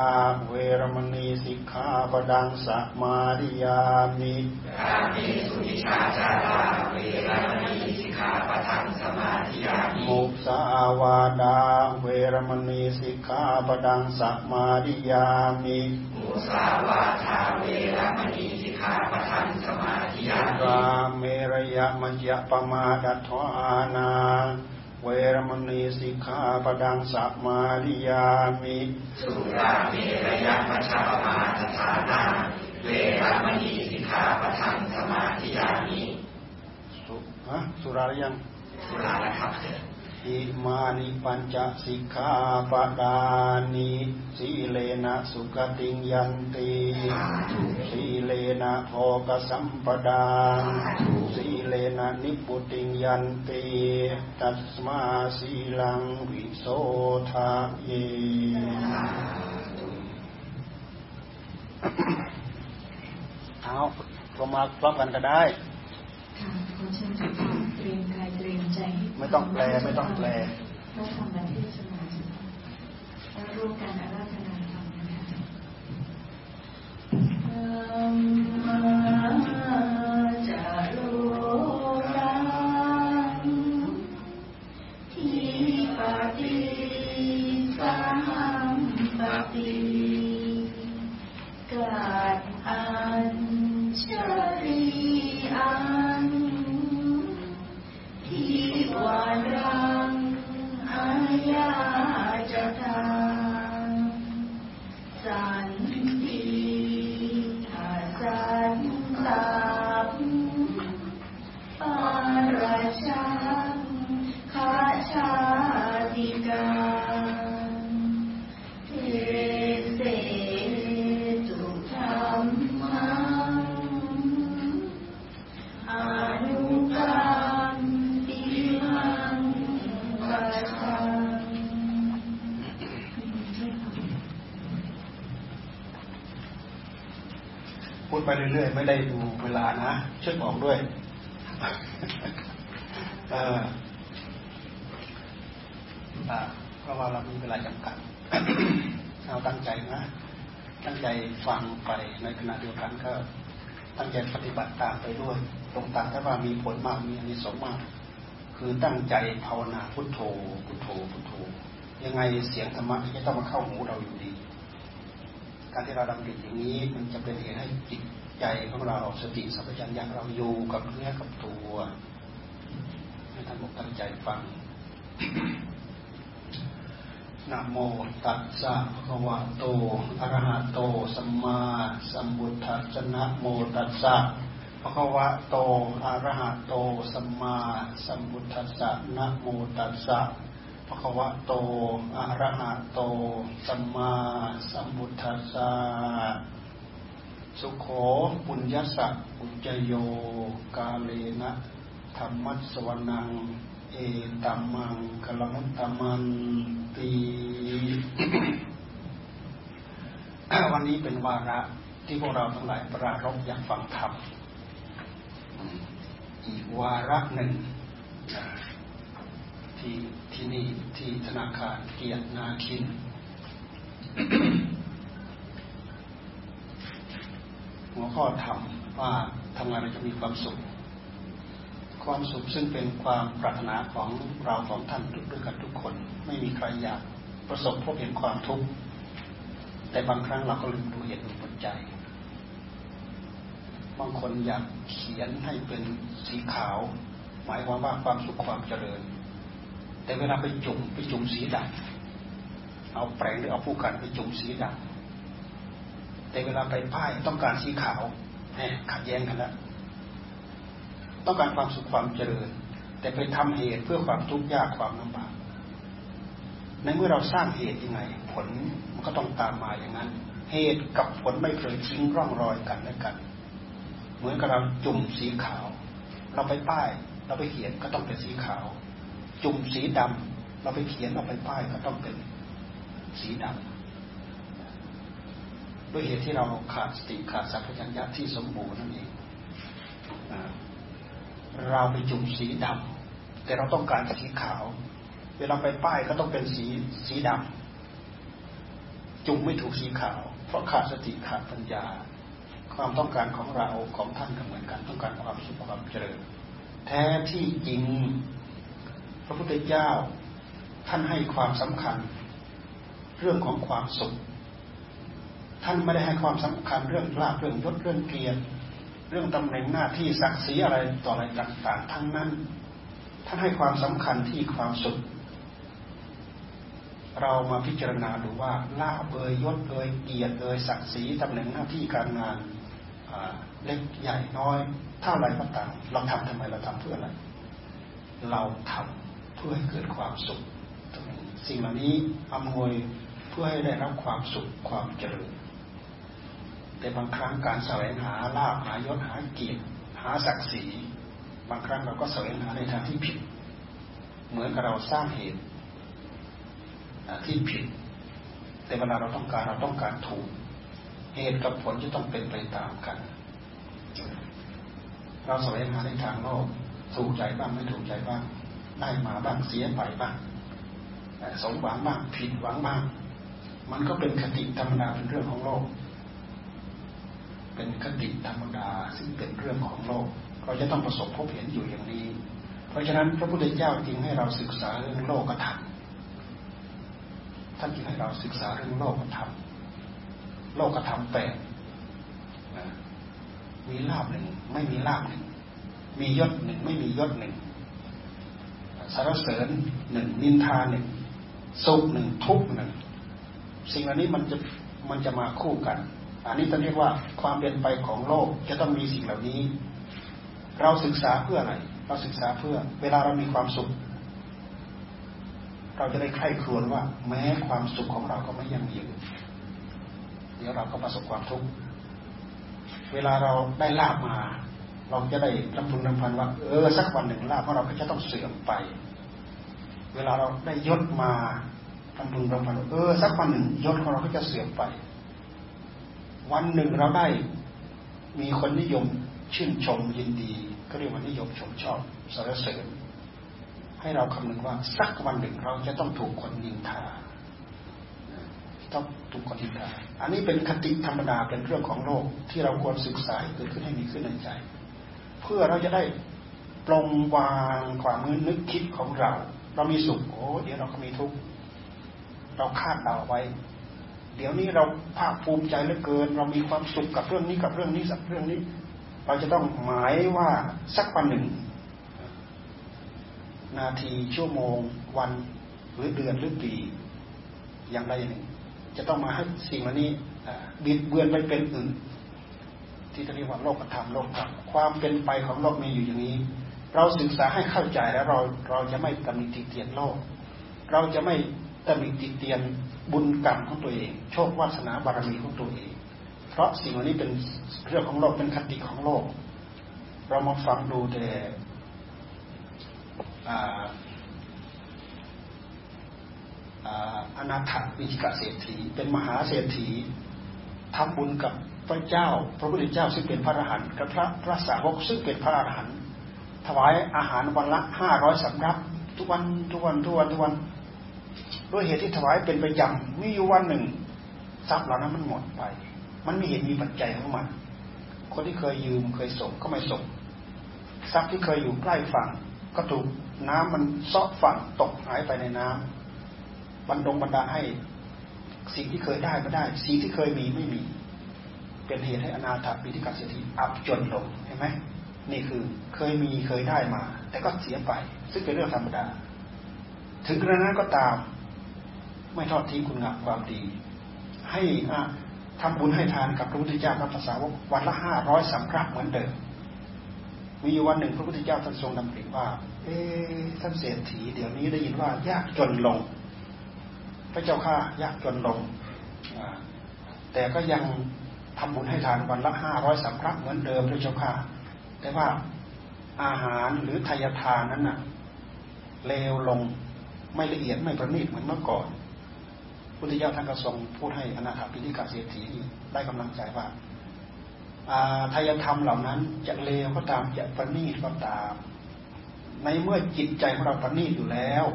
Speaker 1: เวรมณีสิกขาปดังสัมมาริยามิ
Speaker 2: กาเมสุวิชาจาราเวรมณีสิก ขาปะทังสมาธิยามิ
Speaker 1: มุสาวาดาเวรมณีสิกขาปดังสัมมาริยามิ
Speaker 2: มุสาวาทาเวรมณีสิกขาปะทังสมาธิยามิ
Speaker 1: ราเมรยมัจยปมาดัทวานาเวรมณีสิกขาปดังสัมมาริยามิ
Speaker 2: สุราเมรยมัชฌปมาทฐานาเวรมณีสิกขาปะทังสมาธิยามิ
Speaker 1: สุ ฮะสุราหรือยัง
Speaker 2: สุราแล้วครับ
Speaker 1: อิมานิปัญจสิกขาปดานิสีเลนะสุขติงยันติสีเลนะโภกสัมปดาสีเลนะนิพพุติงยันติตัสมาสีลังวิโสทะเยเอาลงมาพร้อมกันก็ได้
Speaker 3: ค่ะขอเชิญทุกท่านเตรียมกายเตรียมใจให้
Speaker 1: ไม่ต้องแปลไม่ต้องแปล
Speaker 3: พระธรรมเทศนาและร่วมกันอาราธนาธรรมนะคะ เรื่อ
Speaker 1: ยๆ ไม่ได้ดูเวลานะเช็คบอกด้วยเออเพราะว่าเรามีเวลาจำกัดเอาตั้งใจนะ ตั้งใจฟังไปในขณะเดียวกันก็ตั้งใจปฏิบัติตามไปด้วย ตรงตามถ้าว่ามีผลมากมีอนิสงส์มาก คือตั้งใจภาวนาพุทโธ พุทโธ พุทโธ ยังไงเสียงธรรมะจะต้องมาเข้าหูเราอยู่ดี การที่เราดำริอย่างนี้มันจะเป็นเหตุให้จิต ใจของเราสติสัมปชัญญะเราอยู่กับเนื้อกับตัวให้ท่านบอกตั้งใจฟังนะโมตัสสะภะคะวะโตอะระหะโต สัมมาสัมพุทธัสสะนะโมตัสสะภะคะวะโตอะระหะโต สัมมาสัมพุทธัสสะนะโมตัสสะภะคะวะโตอะระหะโต สัมมาสัมพุทธัสสะ สุขโขปุญญสักอุจจโย กาเลนะธรรมัสวนัง เอตัมมังกลมุตตมันตีวันนี้เป็นวาระที่พวกเราทั้งหลายปรารบอยากฟังธรรมอีกวาระหนึ่งที่ที่นี่ที่ธนาคารเกียรตินาคิน หัวข้อธรรมว่าทำงานเราจะมีความสุข ความสุขซึ่งเป็นความปรารถนาของเราของท่านทุกด้วยกันทุกคน ไม่มีใครอยากประสบพบเห็นความทุกข์แต่บางครั้งเราก็ลืมดูเหตุผลใจบางคนอยากเขียนให้เป็นสีขาว หมายความว่าความสุขความเจริญ แต่เวลาไปจุ่มไปจุ่มสีดำเอาแปรงหรือเอาผู้กันไปจุ่มสีดำ แต่เวลาไปป้ายต้องการสีขาวเนี่ยขัดแย้งกันแล้วต้องการความสุขความเจริญ แต่ไปทำเหตุเพื่อความทุกข์ยากความลำบากในเมื่อเราสร้างเหตุยังไง ผลมันก็ต้องตามมาอย่างนั้น เหตุกับผลไม่เคยทิ้งร่องรอยกันและกัน เหมือนกับเราจุ่มสีขาว เราไปป้าย เราไปเขียนก็ต้องเป็นสีขาว จุ่มสีดำเราไปเขียนเราไปป้ายก็ต้องเป็นสีดำ ด้วยเหตุที่เราขาดสติขาดสัพพัญญะที่สมบูรณ์นั่นเองเราไปจุ่มสีดำแต่เราต้องการสีขาว เวลาไปป้ายก็ต้องเป็นสีสีดำจุ่มไม่ถูกสีขาว เพราะขาดสติขาดปัญญา ความต้องการของเราของท่านก็เหมือนกันต้องการความสุขความเจริญ แท้ที่จริง พระพุทธเจ้าท่านให้ความสำคัญ เรื่องของความสุข ท่านไม่ได้ให้ความสำคัญเรื่องลาภเรื่องยศเรื่องเกียรติเรื่องตำแหน่งหน้าที่ศักดิ์ศรีอะไรต่ออะไรต่างๆ ทั้งนั้น ท่านให้ความสำคัญที่ความสุข เรามาพิจารณาดูว่าลาบเอยยศเอยเกียรติเอยศักดิ์ศรีตำแหน่งหน้าที่การงานเล็กใหญ่น้อย เท่าไรก็ตามเราทำทำไมเราทำเพื่ออะไร เราทำเพื่อให้เกิดความสุข สิ่งเหล่านี้อำนวยเพื่อให้ได้รับความสุขความเจริญ แต่บางครั้งการแสวงหาลาภหายศหาเกียรติหาศักดิ์ศรีบางครั้งเราก็แสวงหาในทางที่ผิด เหมือนกับเราสร้างเหตุที่ผิด แต่เวลาเราต้องการเราต้องการถูก เหตุกับผลจะต้องเป็นไปตามกัน เราแสวงหาในทางโลกถูกใจบ้างไม่ถูกใจบ้าง ได้มาบ้างเสียไปบ้างสมหวังบ้างผิดหวังบ้าง มันก็เป็นคติธรรมดาเป็นเรื่องของโลก เป็นคติธรรมดาซึ่งเป็นเรื่องของโลก เราจะต้องประสบพบเห็นอยู่อย่างนี้ เพราะฉะนั้นพระพุทธเจ้าจึงให้เราศึกษาเรื่องโลกธรรมท่านจึงให้เราศึกษาเรื่องโลกธรรมโลกธรรมแปดมีลาบหนึ่งไม่มีลาบหนึ่งมียศหนึ่งไม่มียศหนึ่งสารเสริญหนึ่งนินทาหนึ่งสุขหนึ่งทุกหนึ่งสิ่งเหล่านี้มันจะมันจะมาคู่กัน อันนี้ต้องเรียกว่าความเป็นไปของโลกจะต้องมีสิ่งเหล่านี้ เราศึกษาเพื่ออะไร เราศึกษาเพื่อ เวลาเรามีความสุข เราจะได้ใคร่ครวญว่า แม้ความสุขของเราก็ไม่ยั่งยืนเดี๋ยวเราก็ประสบความทุกข์เวลาเราได้ลาบมา เราจะได้ลำพึงลำพันว่า เออสักวันหนึ่งลาบของเราก็จะต้องเสื่อมไป เวลาเราได้ยศมาลำพึงลำพันเออสักวันหนึ่งยศของเราก็จะเสื่อมไป วันหนึ่งเราได้ มีคนนิยมชื่นชมยินดีก็เรียกว่านิยมชมชอบสรรเสริญ ให้เราคำนึงว่าสักวันหนึ่งเราจะต้องถูกคนนินทาต้องถูกคนนินทาอันนี้เป็นคติธรรมดาเป็นเรื่องของโลกที่เราควรศึกษาเกิดขึ้นให้มีขึ้นในใจ เพื่อเราจะได้ปลงวางความนึกคิดของเรา เรามีสุขโอ้เดี๋ยวเราก็มีทุกข์เราคาดเดาไว้ เดี๋ยวนี้เราภาคภูมิใจเหลือเกิน เรามีความสุขกับเรื่องนี้กับเรื่องนี้สักเรื่องนี้ เราจะต้องหมายว่าสักวันหนึ่ง นาทีชั่วโมง วันหรือเดือนหรือปี อย่างใดอย่างหนึ่ง จะต้องมาให้สิ่งเหล่านี้บิดเบือนไปเป็นอื่น ที่เรียกว่าโลกธรรมโลกธรรมความเป็นไปของโลกมีอยู่อย่างนี้ เราศึกษาให้เข้าใจแล้วเราเราจะไม่ตำหนิติเตียนโลก เราจะไม่ ตำหนิติเตียนบุญกรรมของตัวเอง โชควาสนาบารมีของตัวเอง เพราะสิ่งเหล่านี้เป็นเรื่องของโลกเป็นคติของโลก เรามาฟังดูแต่อนาถวิจิกเศรษฐี เป็นมหาเศรษฐีทำบุญกับพระเจ้า พระพุทธเจ้าซึ่งเป็นพระอรหันต์กับพระพระสาวกซึ่งเป็นพระอรหันต์ถวายอาหารวันละห้าร้อยสำรับ ทุกวันทุกวันทุกวันทุกวัน ด้วยเหตุที่ถวายเป็นประจำมีอยู่วันหนึ่งทรัพย์เหล่านั้นมันหมดไป มันมีเหตุมีปัจจัยของมัน คนที่เคยยืมเคยส่งก็ไม่ส่งทรัพย์ที่เคยอยู่ใกล้ฝั่ง ก็ถูกน้ำมันซอกฝั่งตกหายไปในน้ำบรรดงบรรดาให้สิ่งที่เคยได้ไม่ได้ สิ่งที่เคยมีไม่มี เป็นเหตุให้อนาถาปิธิกัสเศรษฐีอับจนลงเห็นไหมนี่คือเคยมีเคยได้มา แต่ก็เสียไป ซึ่งเป็นเรื่องธรรมดา ถึงกระนั้นก็ตาม ไม่ทอดทิ้งคุณงามความดี ให้ทำบุญให้ทานกับพระพุทธเจ้าพระภาษาวกวันละห้าร้อยสำรับเหมือนเดิมมีวันหนึ่งพระพุทธเจ้าท่านทรงดำริว่า เอ๊ท่านเศรษฐีเดี๋ยวนี้ได้ยินว่ายากจนลง พระเจ้าข้ายากจนลง แต่ก็ยังทำบุญให้ทานวันละห้าร้อยสำรับเหมือนเดิมพระเจ้าข้าแต่ว่าอาหารหรือทายทานนั้นน่ะเลวลงไม่ละเอียดไม่ประณีตเหมือนเมื่อก่อน พุทธเจ้าท่านก็ทรงพูดให้อนาถาปิฎกเศรษฐีได้กำลังใจว่าทายธรรมเหล่านั้นจะเลวก็ตามจะประณีตก็ตาม ในเมื่อจิตใจของเราประณีตอยู่แล้ว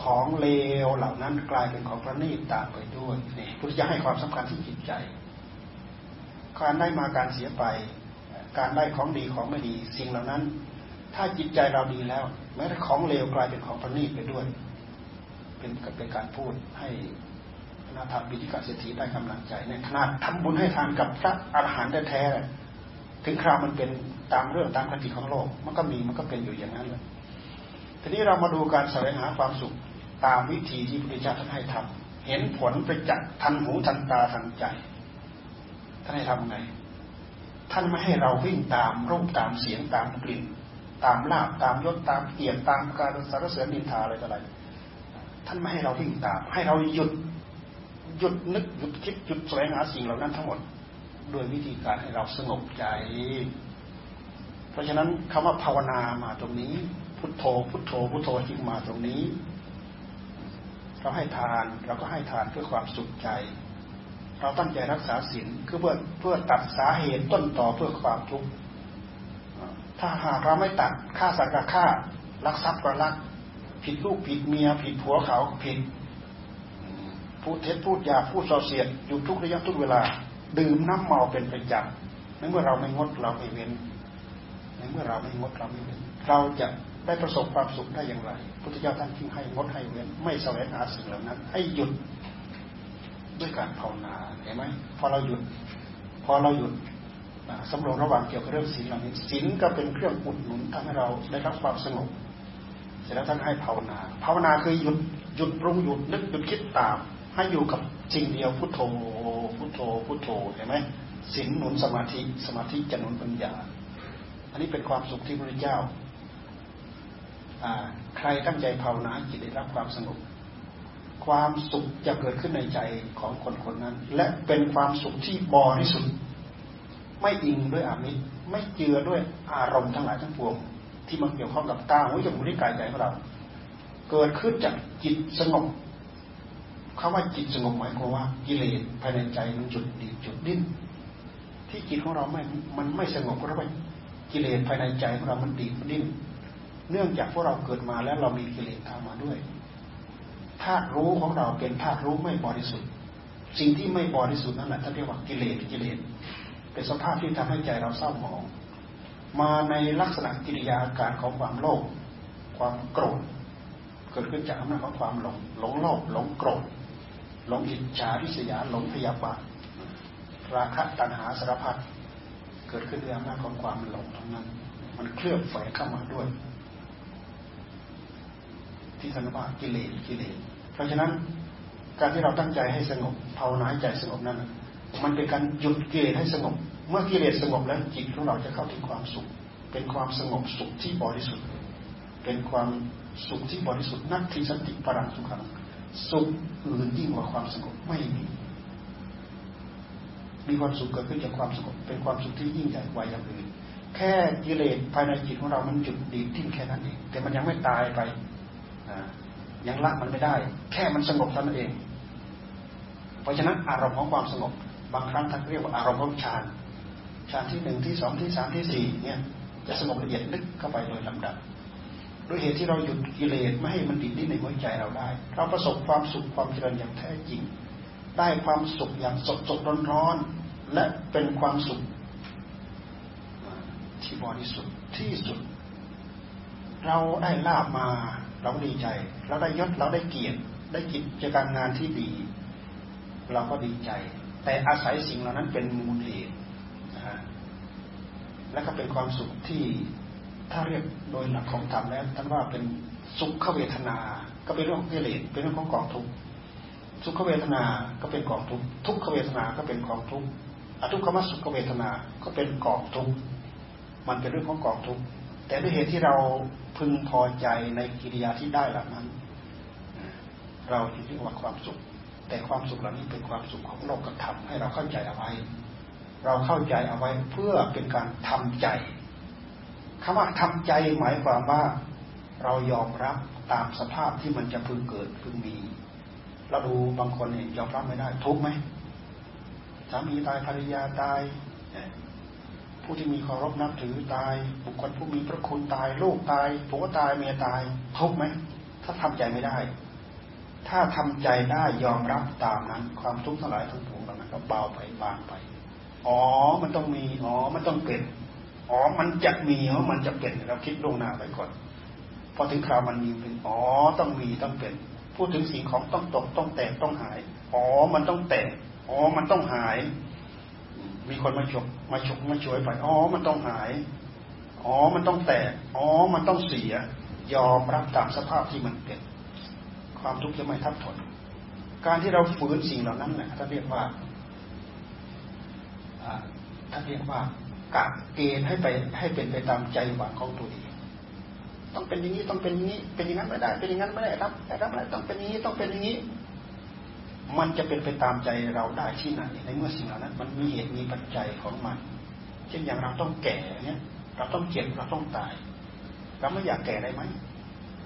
Speaker 1: ของเลวเหล่านั้นกลายเป็นของประณีตตามไปด้วยนี่พุทธเจ้าให้ความสำคัญที่จิตใจ การได้มาการเสียไป การได้ของดีของไม่ดี สิ่งเหล่านั้น ถ้าจิตใจเราดีแล้ว แม้แต่ของเลวกลายเป็นของประณีตไปด้วย เป็นเป็นการพูดให้ นาถบิจิกาเศรษฐีได้กำลังใจในขนาดทำบุญให้ทานกับพระอรหันต์แท้ๆถึงคราวมันเป็นตามเรื่องตามคติของโลก มันก็มีมันก็เป็นอยู่อย่างนั้นเลยทีนี้เรามาดูการแสวงหาความสุขตามวิธีที่พระพุทธเจ้าท่านให้ทำเห็นผลไปจักทันหูทันตาทันใจท่านให้ทำไงท่านไม่ให้เราวิ่งตามรูปตามเสียงตามกลิ่น ตามลาบตามยศตามเกียรติตามการสารเสริญนินทาอะไรต่ออะไรท่านไม่ให้เราวิ่งตาม ให้เราหยุด หยุดนึกหยุดคิดหยุดแสวงหาสิ่งเหล่านั้นทั้งหมดโดยวิธีการให้เราสงบใจ เพราะฉะนั้นคำว่าภาวนามาตรงนี้ พุทโธ พุทโธ พุทโธจึงมาตรงนี้ เราให้ทานเราก็ให้ทานเพื่อความสุขใจ เราตั้งใจรักษาศีลคือเพื่อเพื่อตัดสาเหตุต้นต่อเพื่อความทุกข์ถ้าหากเราไม่ตัดฆ่าสัตว์ก็ฆ่าลักทรัพย์ก็ลัก ผิดลูกผิดเมีย ผิดผัวเขาผิด พูดเท็จพูดยาพูดส่อเสียดอยู่ทุกระยะทุกเวลา ดื่มน้ำเมาเป็นประจำในเมื่อเราไม่งดเราไม่เว้นในเมื่อเราไม่งดเราไม่เว้นเราจะได้ประสบความสุขได้อย่างไร พุทธเจ้าท่านจึงให้งดให้เว้นไม่แสวงหาสิ่งเหล่านั้น ให้หยุดด้วยการภาวนาเห็นไหมพอเราหยุด พอเราหยุดสำรวจระหว่างเกี่ยวกับเรื่องศีลเหล่านี้ศีลก็เป็นเครื่องอุดหนุนทำให้เราได้รับความสงบเสร็จแล้วท่านให้ภาวนา ภาวนาคือหยุดหยุดปรุงหยุดนึกหยุดคิดตาม ให้อยู่กับจริงเดียวพุทโธพุทโธพุทโธเห็นไหมศีลหนุนสมาธิสมาธิจะหนุนปัญญา อันนี้เป็นความสุขที่พระเจ้าใครตั้งใจภาวนาจิตได้รับความสงบความสุขจะเกิดขึ้นในใจของคนคนนั้น และเป็นความสุขที่บริสุทธิ์ไม่อิงด้วยอามิตรไม่เจือด้วยอารมณ์ทั้งหลายทั้งปวง ที่มันเกี่ยวข้องกับตาหูจมูกลิ้นกายใจของเรา เกิดขึ้นจากจิตสงบ คำว่าจิตสงบหมายความว่ากิเลสภายในใจมันจุดดีจุดดิ้นที่จิตของเราไม่ มันไม่สงบเพราะว่ากิเลสภายในใจของเรามันดีมันดิ้น เนื่องจากพวกเราเกิดมาแล้วเรามีกิเลสตามมาด้วยธาตุรู้ของเราเป็นธาตุรู้ไม่บริสุทธิ์ สิ่งที่ไม่บริสุทธิ์นั่นแหละท่านเรียกว่ากิเลสกิเลส เป็นสภาพที่ทำให้ใจเราเศร้าหมอง มาในลักษณะกิริยาอาการของความโลภความโกรธ เกิดขึ้นจากอำนาจของความหลงหลงโลภหลงโกรธ หลงอิจฉาริษยาหลงพยาบาทราคะตัณหาสารพัดเกิดขึ้นด้วยอำนาจของความหลงทั้งนั้น มันเคลือบแฝงเข้ามาด้วย ที่ธนว่ากิเลสกิเลสเพราะฉะนั้นการที่เราตั้งใจให้สงบภาวนาใจสงบนั้น มันเป็นการหยุดกิเลสให้สงบ เมื่อกิเลสสงบแล้วจิตของเราจะเข้าถึงความสุข เป็นความสงบสุขที่บริสุทธิ์ เป็นความสุขที่บริสุทธิ์นักทิสันติปรังสุขัง สุขอื่นยิ่งกว่าความสงบไม่มี มีความสุขเกิดขึ้นจากความสงบเป็นความสุขที่ยิ่งใหญ่กว่าอย่างอื่น แค่กิเลสภายในจิตของเรามันหยุดดีทิ้งแค่นั้นเองแต่มันยังไม่ตายไปยังละมันไม่ได้ แค่มันสงบเท่านั้นเอง เพราะฉะนั้นอารมณ์ของความสงบ บางครั้งท่านเรียกว่าอารมณ์ของฌานฌานที่หนึ่งที่สองที่สามที่สี่เนี่ยจะสงบละเอียดลึกเข้าไปโดยลำดับ ด้วยเหตุที่เราหยุดกิเลสไม่ให้มันติดดิ้นในหัวใจเราได้ เราประสบความสุขความเจริญอย่างแท้จริง ได้ความสุขอย่างสดสดร้อนร้อนและเป็นความสุขที่บริสุทธิ์ที่สุด เราได้ลาบมา เราดีใจ เราได้ยศเราได้เกียรติได้กิจการงานที่ดี เราก็ดีใจ แต่อาศัยสิ่งเหล่านั้นเป็นมูลเหตุนะฮะและก็เป็นความสุขที่ ถ้าเรียกโดยหลักของธรรมแล้วท่านว่าเป็นสุขเวทนา ก็เป็นเรื่องของกิเลสเป็นเรื่องของกองทุกข์สุขเวทนา ก็เป็นกองทุกข์ทุกขเวทนา ก็เป็นกองทุกข์อทุกขมสุขเวทนา ก็เป็นกองทุกข์มันเป็นเรื่องของกองทุกข์แต่ด้วยเหตุที่เราพึงพอใจในกิริยาที่ได้เหล่านั้น เราจึงเรียกว่าความสุข แต่ความสุขเหล่านี้เป็นความสุขของโลกธรรมให้เราเข้าใจเอาไว้ เราเข้าใจเอาไว้เพื่อเป็นการทำใจ คำว่าทำใจหมายความว่าเรายอมรับตามสภาพที่มันจะพึงเกิดพึงมี เราดูบางคนเนี่ยยอมรับไม่ได้ทุกไหมสามีตายภรรยาตายผู้ที่มีเคารพนับถือตาย บุคคลผู้มีพระคุณตายลูกตายผัวตายเมียตายทุกไหมถ้าทำใจไม่ได้ ถ้าทำใจได้ยอมรับตามนั้น ความทุกข์ทั้งหลายทั้งปวงเหล่านั้นก็เบาไปบางไป อ๋อมันต้องมีอ๋อมันต้องเป็น อ๋อ มันจะมีอ๋อมันจะเป็นเราคิดล่วงหน้าไปก่อนพอถึงคราวมันมีเป็นอ๋อต้องมีต้องเป็น พูดถึงสิ่งของต้องตกต้องแตกต้องหาย อ๋อมันต้องแตกอ๋อมันต้องหาย มีคนมาฉกมาฉกมาช่วยไปอ๋อมันต้องหาย อ๋อมันต้องแตกอ๋อมันต้องเสีย ยอมรับตามสภาพที่มันเป็น ความทุกข์จะไม่ทับถนการที่เราฝืนสิ่งเหล่านั้นแหละท่านเรียกว่าท่านเรียกว่า กะเกณฑ์ให้ไปให้เป็นไปตามใจหวังของตัวเองต้องเป็นอย่างนี้ต้องเป็นอย่างนี้ เป็นอย่างนั้นไม่ได้ เป็นอย่างนั้นไม่ได้รับได้รับอะไรต้องเป็นอย่างนี้ต้องเป็นอย่างนี้ มันจะเป็นไปตามใจเราได้ที่ไหนในเมื่อสิ่งเหล่านั้น มันมีเหตุมีปัจจัยของมัน เช่นอย่างเราต้องแก่เนี่ยเราต้องเจ็บเราต้องตาย เราไม่อยากแก่ได้ไหม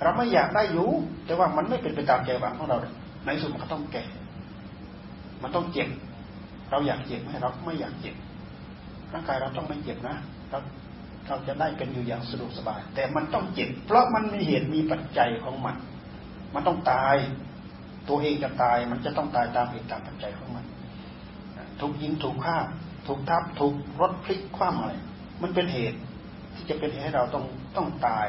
Speaker 1: เราไม่อยากได้อยู่ แต่ว่ามันไม่เป็นไปตามใจหวังของเรา ในสุดมันก็ต้องแก่ มันต้องเจ็บเราอยากเจ็บไหมเราไม่อยากเจ็บ ร่างกายเราต้องไม่เจ็บนะเราเราจะได้เป็นอยู่อย่างสะดวกสบาย แต่มันต้องเจ็บ เพราะมันมีเหตุมีปัจจัยของมัน มันต้องตาย ตัวเองจะตาย มันจะต้องตายตามเหตุตามปัจจัยของมัน ถูกยิงถูกฆ่า ถูกทับถูกรถพลิกคว่ำอะไรมันเป็นเหตุที่จะเป็นเหตุให้เราต้องต้องตาย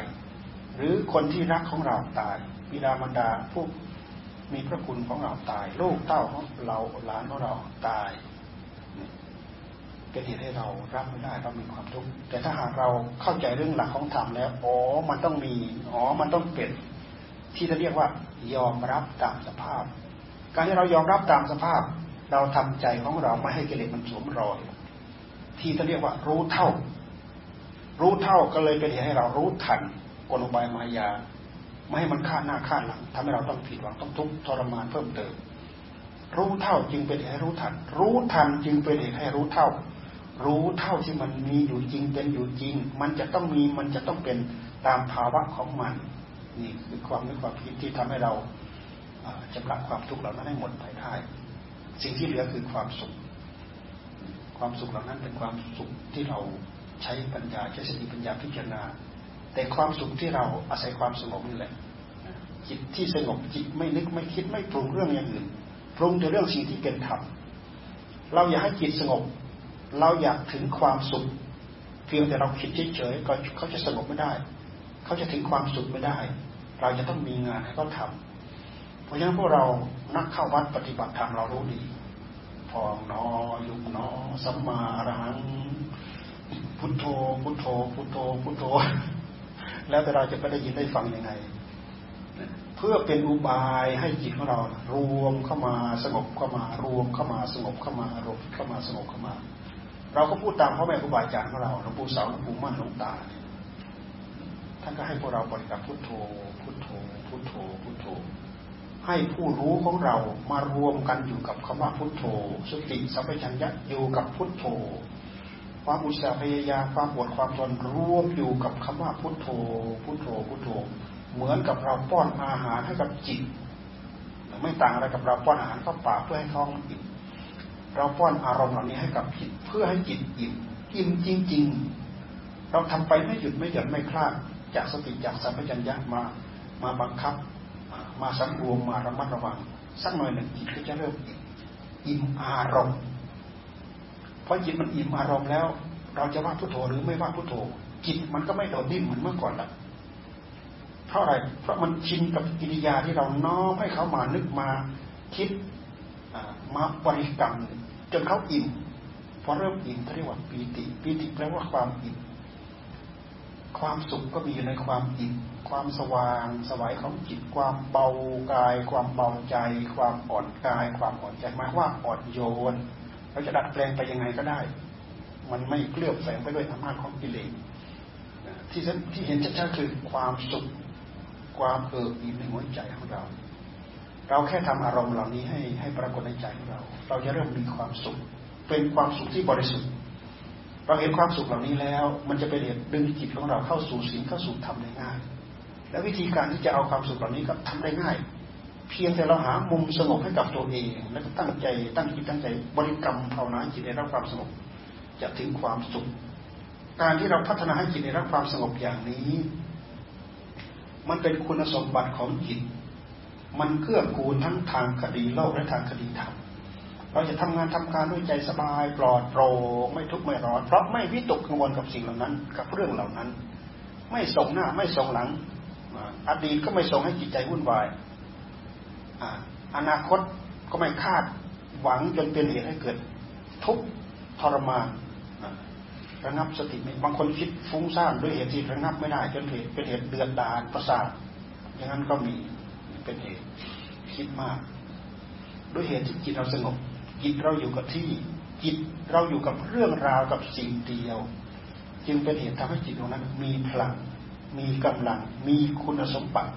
Speaker 1: หรือคนที่รักของเราตายบิดามารดาผู้มีพระคุณของเราตาย ลูกเต้าของเราหลานของเราตาย เป็นเหตุให้เรารับไม่ได้เรามีความทุกข์แต่ถ้าหากเราเข้าใจเรื่องหลักของธรรมแล้วอ๋อมันต้องมีอ๋อมันต้องเป็นที่จะเรียกว่ายอมรับตามสภาพ การที่เรายอมรับตามสภาพ เราทำใจของเราไม่ให้กิเลสมันสวมรอย ที่จะเรียกว่ารู้เท่า รู้เท่าก็เลยเป็นเหตุให้เรารู้ทันกลอุบายมายา ไม่ให้มันฆ่าหน้าฆ่าหลังทำให้เราต้องผิดหวังต้องทุกข์ทรมานเพิ่มเติมรู้เท่าจึงเป็นเหตุให้รู้ทัน รู้ทันจึงเป็นเหตุให้รู้เท่า รู้เท่าที่มันมีอยู่จริงเป็นอยู่จริง มันจะต้องมีมันจะต้องเป็นตามภาวะของมัน นี่คือความนึกความคิดที่ทำให้เราจำระความทุกข์เหล่านั้นให้หมดไปได้สิ่งที่เหลือคือความสุข ความสุขเหล่านั้นเป็นความสุขที่เราใช้ปัญญาใช้สติปัญญาพิจารณา แต่ความสุขที่เราอาศัยความสงบนี่แหละจิตที่สงบจิตไม่นึกไม่คิดไม่ปรุงเรื่องอย่างอื่นปรุงแต่เรื่องสิ่งที่เป็นธรรมเราอยากให้จิตสงบ เราอยากถึงความสุข เพียงแต่เราคิดเฉยๆก็เขาจะสงบไม่ได้ เขาจะถึงความสุขไม่ได้ เราจะต้องมีงานให้เขาทาเพราะฉะนั้นพวกเรานักเข้าวัดปฏิบัติธรรมเรารู้ดีพองนอยุบนอสัมมาอรหังพุทโธพุทโธพุทโธพุทโธ แล้วแต่เราจะไปได้ยินได้ฟังยังไง เพื่อเป็นอุบายให้จิตของเรา รวมเข้ามาสงบเข้ามารวมเข้ามาสงบเข้ามารวมเข้ามาสงบเข้ามา เราก็พูดตามพ่อแม่ครูบาอาจารย์ของเราหลวงปู่เสาหลวงปู่มั่นหลวงตาท่านก็ให้พวกเราบริกรรมพุทโธ พุทโธ พุทโธ พุทโธ ให้ผู้รู้ของเรามารวมกันอยู่กับคำว่าพุทโธ สติสัมปชัญญะอยู่กับพุทโธ ความอุตสาห์พยายามความปวดความทนรวมอยู่กับคำว่าพุทโธ พุทโธ พุทโธ เหมือนกับเราป้อนอาหารให้กับจิต ไม่ต่างอะไรกับเราป้อนอาหารเข้าปากเพื่อให้ท้องอิ่ม เราป้อนอารมณ์เหล่านี้ให้กับจิตเพื่อให้จิตอิ่มอิ่มจริง ๆ เราทำไปไม่หยุดไม่หย่อนไม่คลาดจากสติจากสัมปชัญญะมามาบังคับ มาสังรวมมาระมัดระวัง สักหน่อยหนึ่งจิตก็จะเริ่มอิ่มอารมณ์เพราะจิตมันอิ่มอารมณ์แล้ว เราจะว่าพุทโธหรือไม่ว่าพุทโธจิตมันก็ไม่โดดดิ้นเหมือนเมื่อก่อนละเพราะอะไรเพราะมันชินกับกิริยาที่เราน้อมให้เขามานึกมาคิด มาบริกรรมจนเขาอิ่มพอเริ่มอิ่มเรียกว่าปีติปีติแปลว่าความอิ่มความสุขก็มีอยู่ในความอิ่มความสว่างสวายของจิตความเบากาย ความเบาใจ ความอ่อนกาย ความอ่อนใจหมายว่าอ่อนโยน เราจะดัดแปลงไปยังไงก็ได้ มันไม่เคลือบแฝงไปด้วยอำนาจของกิเลสที่ที่เห็นชัดๆคือความสุข ความเอิบอิ่มในหัวใจของเรา เราแค่ทำอารมณ์เหล่านี้ให้ให้ปรากฏในใจของเรา เราจะเริ่มมีความสุข เป็นความสุขที่บริสุทธิ์ เราเห็นความสุขเหล่านี้แล้ว มันจะเป็นเหตุดึงจิตของเราเข้าสู่สิ่งเข้าสู่ธรรมได้ง่าย และวิธีการที่จะเอาความสุขเหล่านี้ก็ทำได้ง่าย เพียงแต่เราหามุมสงบให้กับตัวเอง แล้วก็ตั้งใจตั้งจิตตั้งใจบริกรรมภาวนาจิตได้รับความสงบจะถึงความสุข การที่เราพัฒนาให้จิตได้รับความสงบอย่างนี้ มันเป็นคุณสมบัติของจิต มันเกื้อกูลทั้งทางคดีโลกและทางคดีธรรมเราจะทำงานทำการด้วยใจสบายปลอดโปร่งไม่ทุกข์ไม่ร้อน เพราะไม่วิตกกังวลกับสิ่งเหล่านั้น กับเรื่องเหล่านั้น ไม่ส่งหน้าไม่ส่งหลังอดีตก็ไม่ส่งให้จิตใจวุ่นวายอนาคตก็ไม่คาดหวังจนเป็นเหตุให้เกิด ทุกข์ทรมานระงับสติบางคนคิดฟุ้งซ่านด้วยเหตุที่ระงับไม่ได้จนเหตุเป็นเหตุเดือดดาลประสาทอย่างนั้นก็มี เป็นเหตุคิดมาก ด้วยเหตุที่จิตเราสงบ จิตเราอยู่กับที่ จิตเราอยู่กับเรื่องราวกับสิ่งเดียว จึงเป็นเหตุทำให้จิตตรงนั้น มีพลัง มีกำลัง มีคุณสมบัติ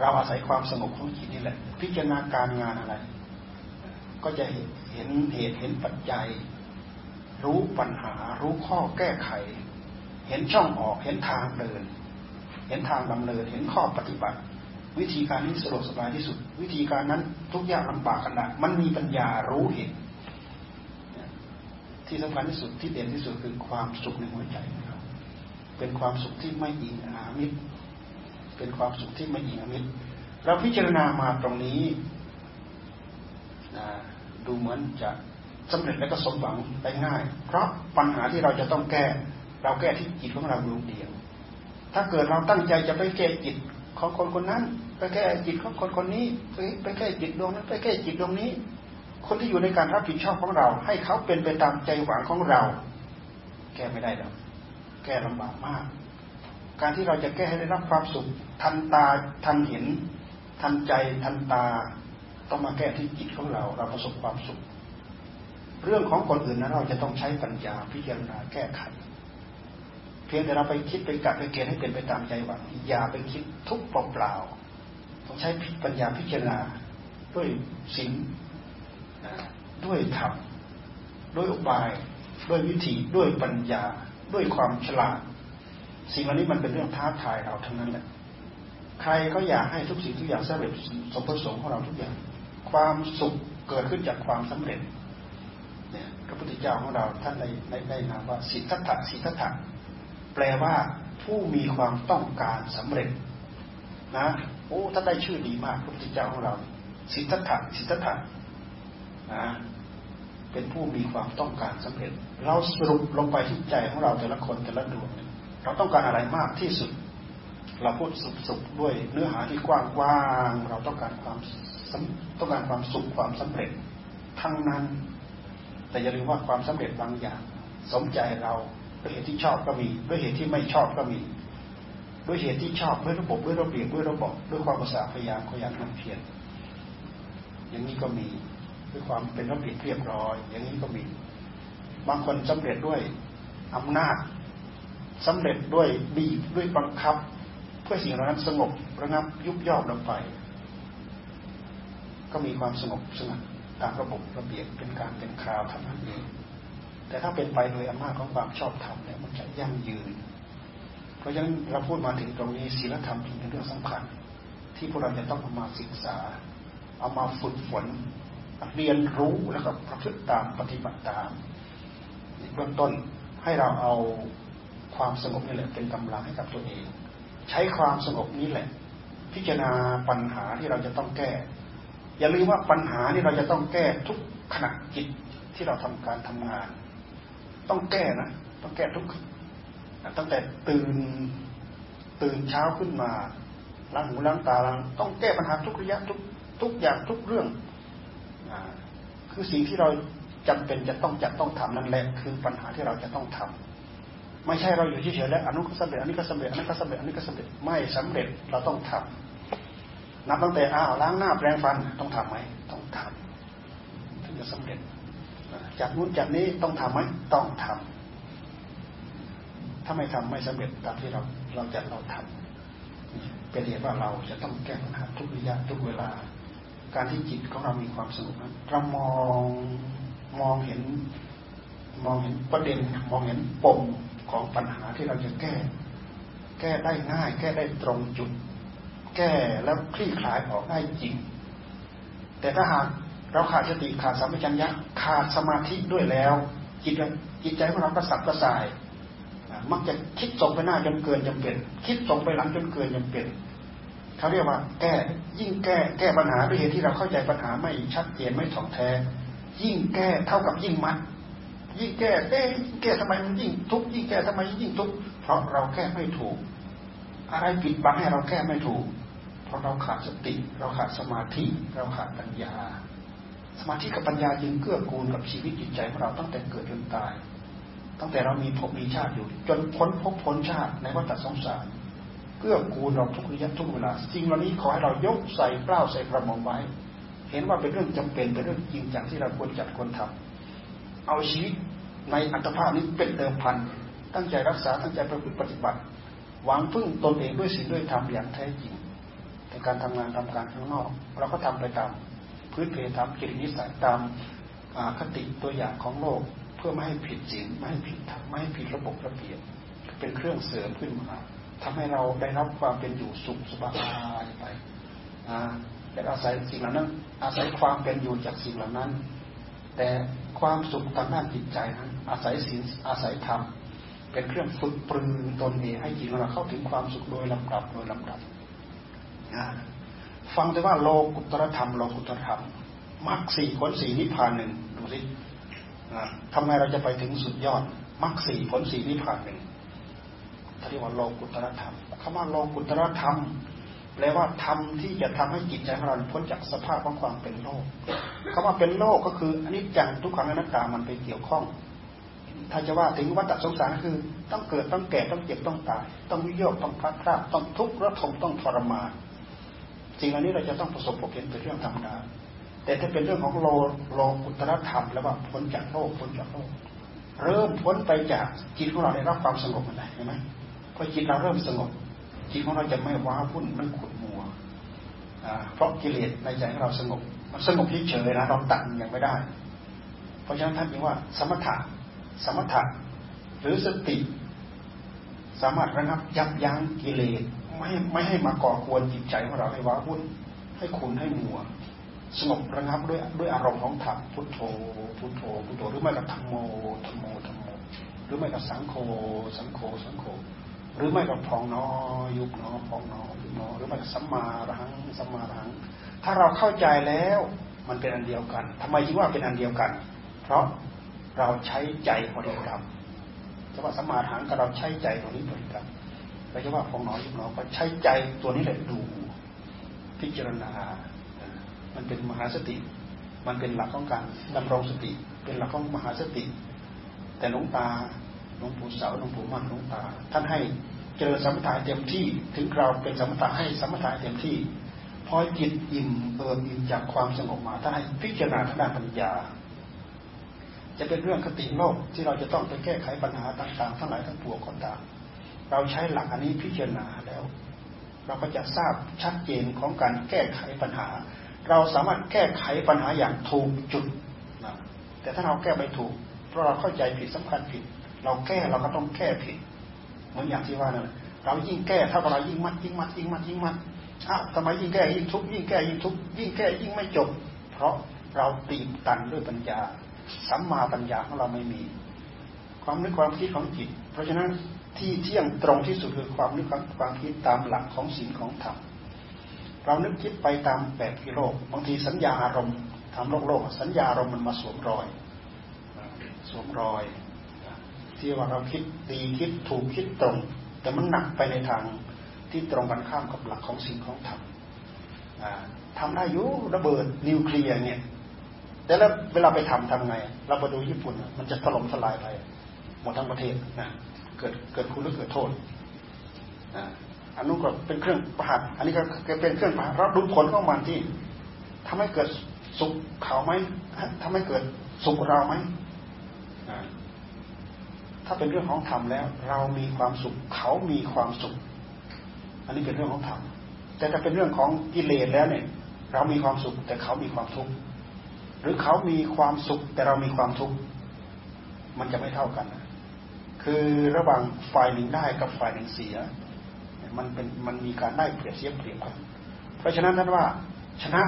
Speaker 1: เราอาศัยความสงบของจิตนี่แหละ พิจารณาการงานอะไร ก็จะเห็นเหตุเห็นปัจจัย รู้ปัญหา รู้ข้อแก้ไข เห็นช่องออกเห็นทางเดิน เห็นทางดำเนินเห็นข้อปฏิบัติ วิธีการนี้สะดวกสบายที่สุด วิธีการนั้นทุกอย่างลำบากขนาดมันมีปัญญารู้เห็นที่สำคัญที่สุดที่เด่นที่สุดคือความสุขในหัวใจของเราเป็นความสุขที่ไม่อิงอามิตร เป็นความสุขที่ไม่อิงอามิตร เราพิจารณามาตรงนี้ดูเหมือนจะสำเร็จและก็สมหวังได้ง่าย เพราะปัญหาที่เราจะต้องแก้ เราแก้ที่จิตของเราดวงเดียว ถ้าเกิดเราตั้งใจจะไปแก้จิต ของคนคนนั้น ไปแก้จิตของคนคนนี้ ไปแก้จิตดวงนั้น ไปแก้จิตดวงนี้ คนที่อยู่ในการรับผิดชอบของเรา ให้เขาเป็นไปตามใจหวังของเรา แก้ไม่ได้หรอกแก้ลำบากมาก การที่เราจะแก้ให้ได้รับความสุขทันตาทันเห็นทันใจทันตาต้องมาแก้ที่จิตของเรา เราประสบความสุข เรื่องของคนอื่นนั้นเราจะต้องใช้ปัญญาพิจารณาแก้ไข เพียงแต่เราไปคิดไปกัดไปเกณฑ์ให้เป็นไปตามใจหวังอย่าไปคิดทุกเปล่าๆต้องใช้ปัญญาพิจารณาด้วยสิ่งด้วยธรรมด้วยอุบาย ด้วยวิธีด้วยปัญญา ด้วยความฉลาด สิ่งเหล่านี้มันเป็นเรื่องท้าทายเราทั้งนั้นแหละใครก็อยากให้ทุกสิ่งทุกอย่างสำเร็จสมประสงค์ของเราทุกอย่าง ความสุขเกิดขึ้นจากความสำเร็จเนี่ยพระพุทธเจ้าของเราท่านในในในนามว่าสิทธัตถะสิทธัตถะ แปลว่าผู้มีความต้องการสำเร็จนะโอ้ท่านได้ชื่อดีมากพระพุทธเจ้าของเรา สิทธัตถะสิทธัตถะนะเป็นผู้มีความต้องการสำเร็จ เราสรุปลงไปที่ใจของเราแต่ละคนแต่ละดวงเราต้องการอะไรมากที่สุด เราพูดสุขๆด้วยเนื้อหาที่กว้างๆเราต้องการความต้องการความสุขความสำเร็จ ทั้งนั้น แต่อย่าลืมว่าความสำเร็จบางอย่าง สมใจเรา ด้วยเหตุที่ชอบก็มี ด้วยเหตุที่ไม่ชอบก็มี ด้วยเหตุที่ชอบด้วยระบบด้วยระเบียบด้วยระบบด้วยความภาษาพยายามขยันมันเพียรอย่างนี้ก็มีด้วยความเป็นระเบียบเรียบร้อย อย่างนี้ก็มี บางคนสำเร็จด้วยอำนาจสำเร็จด้วยบีบด้วยบังคับ เพื่อสิ่งเหล่านั้นสงบระงับยุบย่อลงไป ก็มีความสงบสงัดตามระบบระเบียบเป็นการเป็นคราวทำนั้นเอง แต่ถ้าเป็นไปโดยอำนาจของความชอบธรรมเนี่ยมันจะยั่งยืน เพราะฉะนั้นเราพูดมาถึงตรงนี้ศีลธรรมเป็นเรื่องสำคัญ ที่พวกเราจะต้องเอามาศึกษา เอามาฝึกฝนเรียนรู้แล้วก็ประพฤติตามปฏิบัติตามเบื้องต้นให้เราเอาความสงบนี่แหละเป็นกำลังให้กับตัวเอง ใช้ความสงบนี้แหละ พิจารณาปัญหาที่เราจะต้องแก้ อย่าลืมว่าปัญหานี่เราจะต้องแก้ทุกขณะจิตที่เราทำการทำงาน ต้องแก้นะต้องแก้ทุกตั้งแต่ตื่นตื่นเช้าขึ้นมาล้างหูล้างตาล้างต้องแก้ปัญหาทุกระยะทุกทุกอย่างทุกเรื่องคือสิ่งที่เราจำเป็นจะต้องจะต้องทำนั่นแหละคือปัญหาที่เราจะต้องทำไม่ใช่เราอยู่เฉยๆแล้วอนุก็สำเร็จอันนี้ก็สำเร็จอันนี้ก็สำเร็จอันนี้ก็สำเร็จไม่สำเร็จเราต้องทำนับตั้งแต่อ้าวล้างหน้าแปรงฟันต้องทํำไหมต้องทำถึงจะสำเร็จ จากนู้นจากนี้ต้องทํำไหมต้องทำถ้าไม่ทำไม่สำเร็จตามที่เราเราจะเราทำเป็นเหตุว่าเราจะต้องแก้ปัญหาทุกระยะทุกเวลา การที่จิตของเรามีความสงบนั้นเรามองมองเห็น มองเห็นประเด็นมองเห็นปมของปัญหาที่เราจะแก้ แก้ได้ง่าย แก้ได้ตรงจุด แก้แล้วคลี่คลายออกได้จริง แต่ถ้าหาก เราขาดสติขาดสัมปชัญญะขาดสมาธิด้วยแล้ว จิตจิตใจของเราก็สับกระส่าย มักจะคิดส่งไปหน้าจนเกินจำเป็น คิดส่งไปหลังจนเกินจำเป็นเขาเรียกว่า แก้ยิ่งแก้แก้ปัญหาด้วยเหตุที่เราเข้าใจปัญหาไม่ชัดเจนไม่ถ่องแท้ ยิ่งแก้เท่ากับยิ่งมัด ยิ่งแก้เอ๊ยิ่งแก้ทำไมมันยิ่งทุกยิ่งแก้ทำไมยิ่งทุกเพราะเราแก้ไม่ถูก อะไรปิดบังให้เราแก้ไม่ถูก เพราะเราขาดสติ เราขาดสมาธิ เราขาดปัญญา สมาธิกับปัญญาจึงเกื้อกูลกับชีวิตจิตใจของเราตั้งแต่เกิดจนตาย ตั้งแต่เรามีภพมีชาติอยู่ จนพ้นภพพ้นชาติในวัฏสงสารเกื้อกูลเราทุกระยะทุกเวลาสิ่งเหล่านี้ขอให้เรายกใส่เปล่าใส่กระหมองไว้ เห็นว่าเป็นเรื่องจำเป็นเป็นเรื่องจริงจังที่เราควรจัดควรทำเอาชีวิตในอัตภาพนี้เป็นเดิมพันตั้งใจรักษาตั้งใจประพฤติปฏิบัติ หวังพึ่งตนเองด้วยสิ่งด้วยธรรมอย่างแท้จริงในการทำงานทำการข้างนอก เราก็ทำไปตาม พื้นเพธรรมจิตนิสัยตามคติตัวอย่างของโลก เพื่อไม่ให้ผิดศีลไม่ให้ผิดธรรมไม่ให้ผิดระบบระเบียบเป็นเครื่องเสริมขึ้นมาทำให้เราได้รับความเป็นอยู่สุขสบายไปแต่อาศัยสิ่งเหล่านั้น อาศัยความเป็นอยู่จากสิ่งเหล่านั้น แต่ความสุขทางด้านจิตใจนั้นอาศัยศีลอาศัยธรรมเป็นเครื่องฝึกปรือตนเองให้จิตเราเข้าถึงความสุขโดยลำดับโดยลำดับ ฟังแต่ว่าโลกุตรธรรมโลกุตรธรรมมรรคสี่ผลสี่นิพพานหนึ่งดูสิทำไมเราจะไปถึงสุดยอดมรรคสี่ผลสี่นิพพานหนึ่งเรียกว่าโลกุตรธรรมคำว่าโลกุตรธรรมแปลว่าทำที่จะทำให้จิตใจของเราพ้นจากสภาพของความเป็นโลกคำว่าเป็นโลกก็คืออันนี้จังทุกขังอนัตตามันไปเกี่ยวข้อง ถ้าจะว่าถึงวัฏสงสารคือ ต้องเกิดต้องแก่ต้องเจ็บต้องตาย ต้องวิโยคต้องพลาดพลาดต้องทุกข์ระทมต้องทรมาน สิ่งเหล่านี้เราจะต้องประสบพบเห็นเป็นเรื่องธรรมดา แต่ถ้าเป็นเรื่องของโลโลกุตรธรรมแล้วว่าพ้นจากโลกพ้นจากโลก เริ่มพ้นไปจากจิตของเราได้รับความสงบอะไรเห็นไหมพอจิตเราเริ่มสงบ จิตของเราจะไม่ว้าวุ่นมันขุ่นมัวเพราะกิเลสในใจของเราสงบมันสงบเฉยๆนะเราตัดยังไม่ได้ เพราะฉะนั้นท่านจึงว่า สมถะสมถะหรือสติ สามารถระงับยับยั้งกิเลส ไม่ไม่ให้มาก่อควรจิตใจของเราให้ว้าวุ่นให้ขุนให้มัวสงบระงับด้วยด้วยอารมณ์ของธรรมพุทโธพุทโธพุทโธหรือไม่กับธรรมโมธรรมโมธรรมโม หรือไม่กับสังโฆสังโฆสังโฆหรือไม่ก็พองนอยุบนอพองนอยุบนอหรือไม่ก็สัมมารังสัมมารัง ถ้าเราเข้าใจแล้วมันเป็นอันเดียวกันทำไมจึงว่าเป็นอันเดียวกัน เพราะเราใช้ใจบริกรรมจะว่าสัมมารังก็เราใช้ใจตัวนี้บริกรรม เราจะว่าพองนอยุบนอก็ใช้ใจตัวนี้แหละดู พิจารณา มันเป็นมหาสติ มันเป็นหลักของการดำรงสติ เป็นหลักของมหาสติ แต่หลวงตาหลวงปู่เสาหลวงปู่มั่นหลวงตา ท่านให้เจริญสมถะเต็มที่ ถึงเราเป็นสมถะให้สมถะเต็มที่พอจิตอิ่มเอิบอิ่มจากความสงบมาท่านให้พิจารณาทางด้านปัญญา จะเป็นเรื่องคติโลกที่เราจะต้องไปแก้ไขปัญหาต่างๆ ทั้งหลายทั้งปวงก็ตาม เราใช้หลักอันนี้พิจารณาแล้ว เราก็จะทราบชัดเจนของการแก้ไขปัญหา เราสามารถแก้ไขปัญหาอย่างถูกจุดนะแต่ถ้าเราแก้ไม่ถูก เพราะเราเข้าใจผิดสำคัญผิด เราแก้เราก็ต้องแก้ผิด เหมือนอย่างที่ว่านั่นเรายิ่งแก้ถ้าเรายิ่งมัดยิ่งมัดยิ่งมัดยิ่งมัดอ้าวทำไมยิ่งแก้ยิ่งทุกยิ่งแก้ยิ่งทุกยิ่งแก้ยิ่งไม่จบ เพราะเราตีบตันด้วยปัญญาสัมมาปัญญาของเราไม่มี ความนึกความคิดของจิต เพราะฉะนั้นที่เที่ยงตรงที่สุดคือความนึกความคิดตามหลักของศีลของธรรมเรานึกคิดไปตามแบบกิโลก บางทีสัญญาอารมณ์ทำโลกโลก สัญญาอารมณ์มันมาสวมรอยสวมรอยที่ว่าเราคิดดีคิดถูกคิดตรง แต่มันหนักไปในทางที่ตรงกันข้ามกับหลักของสิ่งของธรรมทำได้ยุระเบิดนิวเคลียร์เนี่ยแต่แล้วเวลาไปทำทำไง เราไปดูญี่ปุ่นมันจะถล่มทลายไป หมดทั้งประเทศนะเกิดเกิดคุณหรือเกิดโทษอันนู้นก็เป็นเครื่องประหัตอันนี้ก็เป็นเครื่องประหัตเราดูผลของมันที่ทำให้เกิดสุขเขาไหมทำให้เกิดสุขเราไหมถ้าเป็นเรื่องของธรรมแล้ว เรามีความสุขเขามีความสุข อันนี้เป็นเรื่องของธรรมแต่ถ้าเป็นเรื่องของกิเลสแล้วเนี่ย เรามีความสุข แต่เขามีความทุกข์หรือเขามีความสุข แต่เรามีความทุกข์มันจะไม่เท่ากัน คือระหว่างฝ่ายหนึ่งได้กับฝ่ายหนึ่งเสีย มันเป็นมันมีการได้เปรียบเสียเปรียบกัน เพราะฉะนั้นท่านว่า ชนะ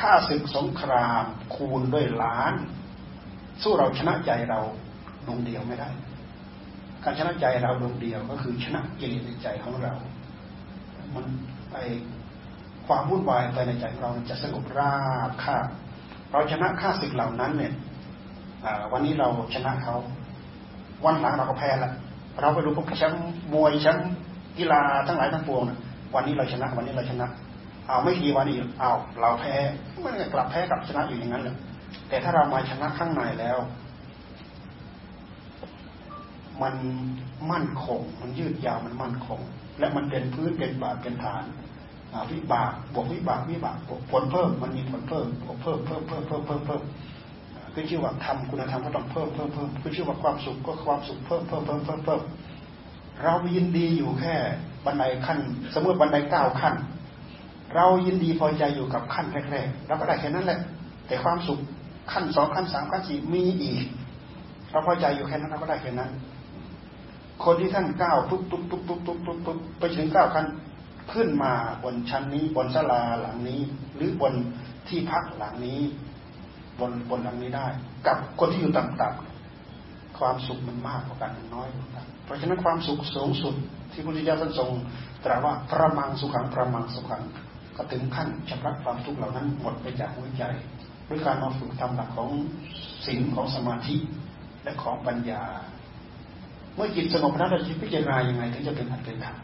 Speaker 1: ฆ่าศึกสงครามคูณด้วยล้าน สู้เราชนะใจเราดวงเดียวไม่ได้ การชนะใจเราดวงเดียวก็คือชนะกิเลสในใจของเรา มันไอความวุ่นวายภายในใจเราจะสงบราบคาบเราชนะข้าศึกเหล่านั้นเนี่ยวันนี้เราชนะเขา วันหลังเราก็แพ้ละเราไปดูพวกแชมป์มวยแชมป์กีฬาทั้งหลายทั้งปวงวันนี้เราชนะ วันนี้เราชนะเอาไม่กี่วันอีกเอาเราแพ้มันกลับแพ้กลับชนะอยู่อย่างนั้นแหละแต่ถ้าเรามาชนะข้างในแล้ว มันมั่นคง มันยืดยาวมันมั่นคง และมันเป็นพื้นเป็นบาทเป็นฐานวิบากบวกวิบากวิบากผลเพิ่มมันมีผลเพิ่มเพิ่มเพิ่มเพิ่มเพิ่มเพิ่มเพิ่ม คือชื่อว่าทำคุณธรรมก็ต้องเพิ่มเพิ่มเพิ่มคือชื่อว่าความสุขก็ความสุขเพิ่มเพิ่มเพิ่มเพิ่มเพิ่มเรายินดีอยู่แค่บันไดขั้น สมมติบันไดเก้าขั้น เรายินดีพอใจอยู่กับขั้นแรกๆเราก็ได้แค่นั้นแหละ แต่ความสุขขั้นสองขั้นสามขั้นสี่มีอีกเราพอใจอยู่แค่นั้นเราก็ได้แค่นั้น คนที่ท่านก้าวทุกทุกทุกทุกทุกทุกทุกไปถึงเก้าขั้นขึ้นมาบนชั้นนี้บนศาลาหลังนี้ หรือบนที่พักหลังนี้ บนบนหลังนี้ได้ กับคนที่อยู่ต่ำๆความสุขมันมากกว่ากันน้อยกว่ากันเพราะฉะนั้นความสุขสูงสุดที่พุทธิยถาท่านทรงตรัสว่าประมังสุขังประมังสุขังก็ถึงขั้นชำระความทุกข์เหล่านั้นหมดไปจากหัวใจด้วยการมาฝึกทำหลักของสิ่งของสมาธิและของปัญญา เมื่อจิตสงบแล้วเราจะพิจารณายังไงถึงจะเป็นอัตเป็นธรรม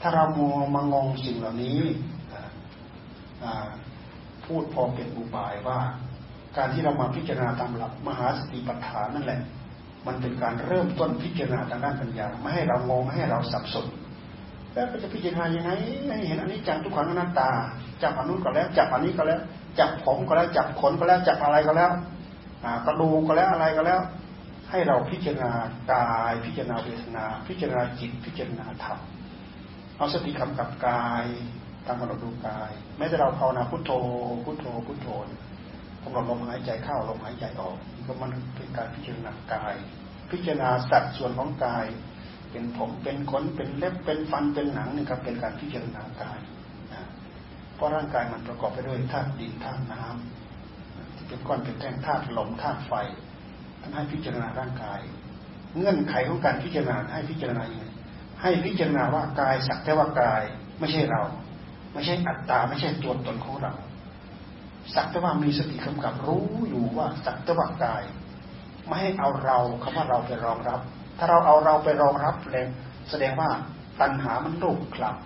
Speaker 1: ถ้าเรามัวมางงสิ่งเหล่านี้พูดพอเป็นอุบายว่า การที่เรามาพิจารณาตามหลักมหาสติปัฏฐานนั่นแหละ มันเป็นการเริ่มต้นพิจารณาทางด้านปัญญา ไม่ให้เรางงไม่ให้เราสับสน แล้วจะพิจารณายังไงให้เห็นอันนี้จังทุกขังอนัตตา จับอันนู้นก็แล้ว จับอันนี้ก็แล้ว จับผมก็แล้ว จับขนก็แล้ว จับอะไรก็แล้วกระดูกก็แล้วอะไรก็แล้ว ให้เราพิจารณากายพิจารณาเวทนา พิจารณาจิตพิจารณาธรรมเอาสติกำกับกายกำหนดดูกายแม้แต่เราภาวนาพุทโธพุทโธพุทโธ กำหนดลมหายใจเข้าลมหายใจออกก็มันเป็นการพิจารณากาย พิจารณาสัดส่วนของกาย เป็นผมเป็นขนเป็นเล็บเป็นฟันเป็นหนังนี่ครับเป็นการพิจารณากายเพราะร่างกายมันประกอบไปด้วยธาตุดินธาตุน้ำที่เป็นก้อนเป็นแท่งธาตุลมธาตุไฟท่านให้พิจารณาร่างกาย เงื่อนไขของการพิจารณาให้พิจารณาอย่างไรให้พิจารณาว่ากายสักแต่ว่ากายไม่ใช่เรา ไม่ใช่อัตตาไม่ใช่ตัวตนของเรา สักแต่ว่ามีสติกำกับรู้อยู่ว่าสักแต่ว่ากาย ไม่ให้เอาเราคำว่าเราไปรองรับ ถ้าเราเอาเราไปรองรับเลยแสดงว่าตัณหามันลูกคลับ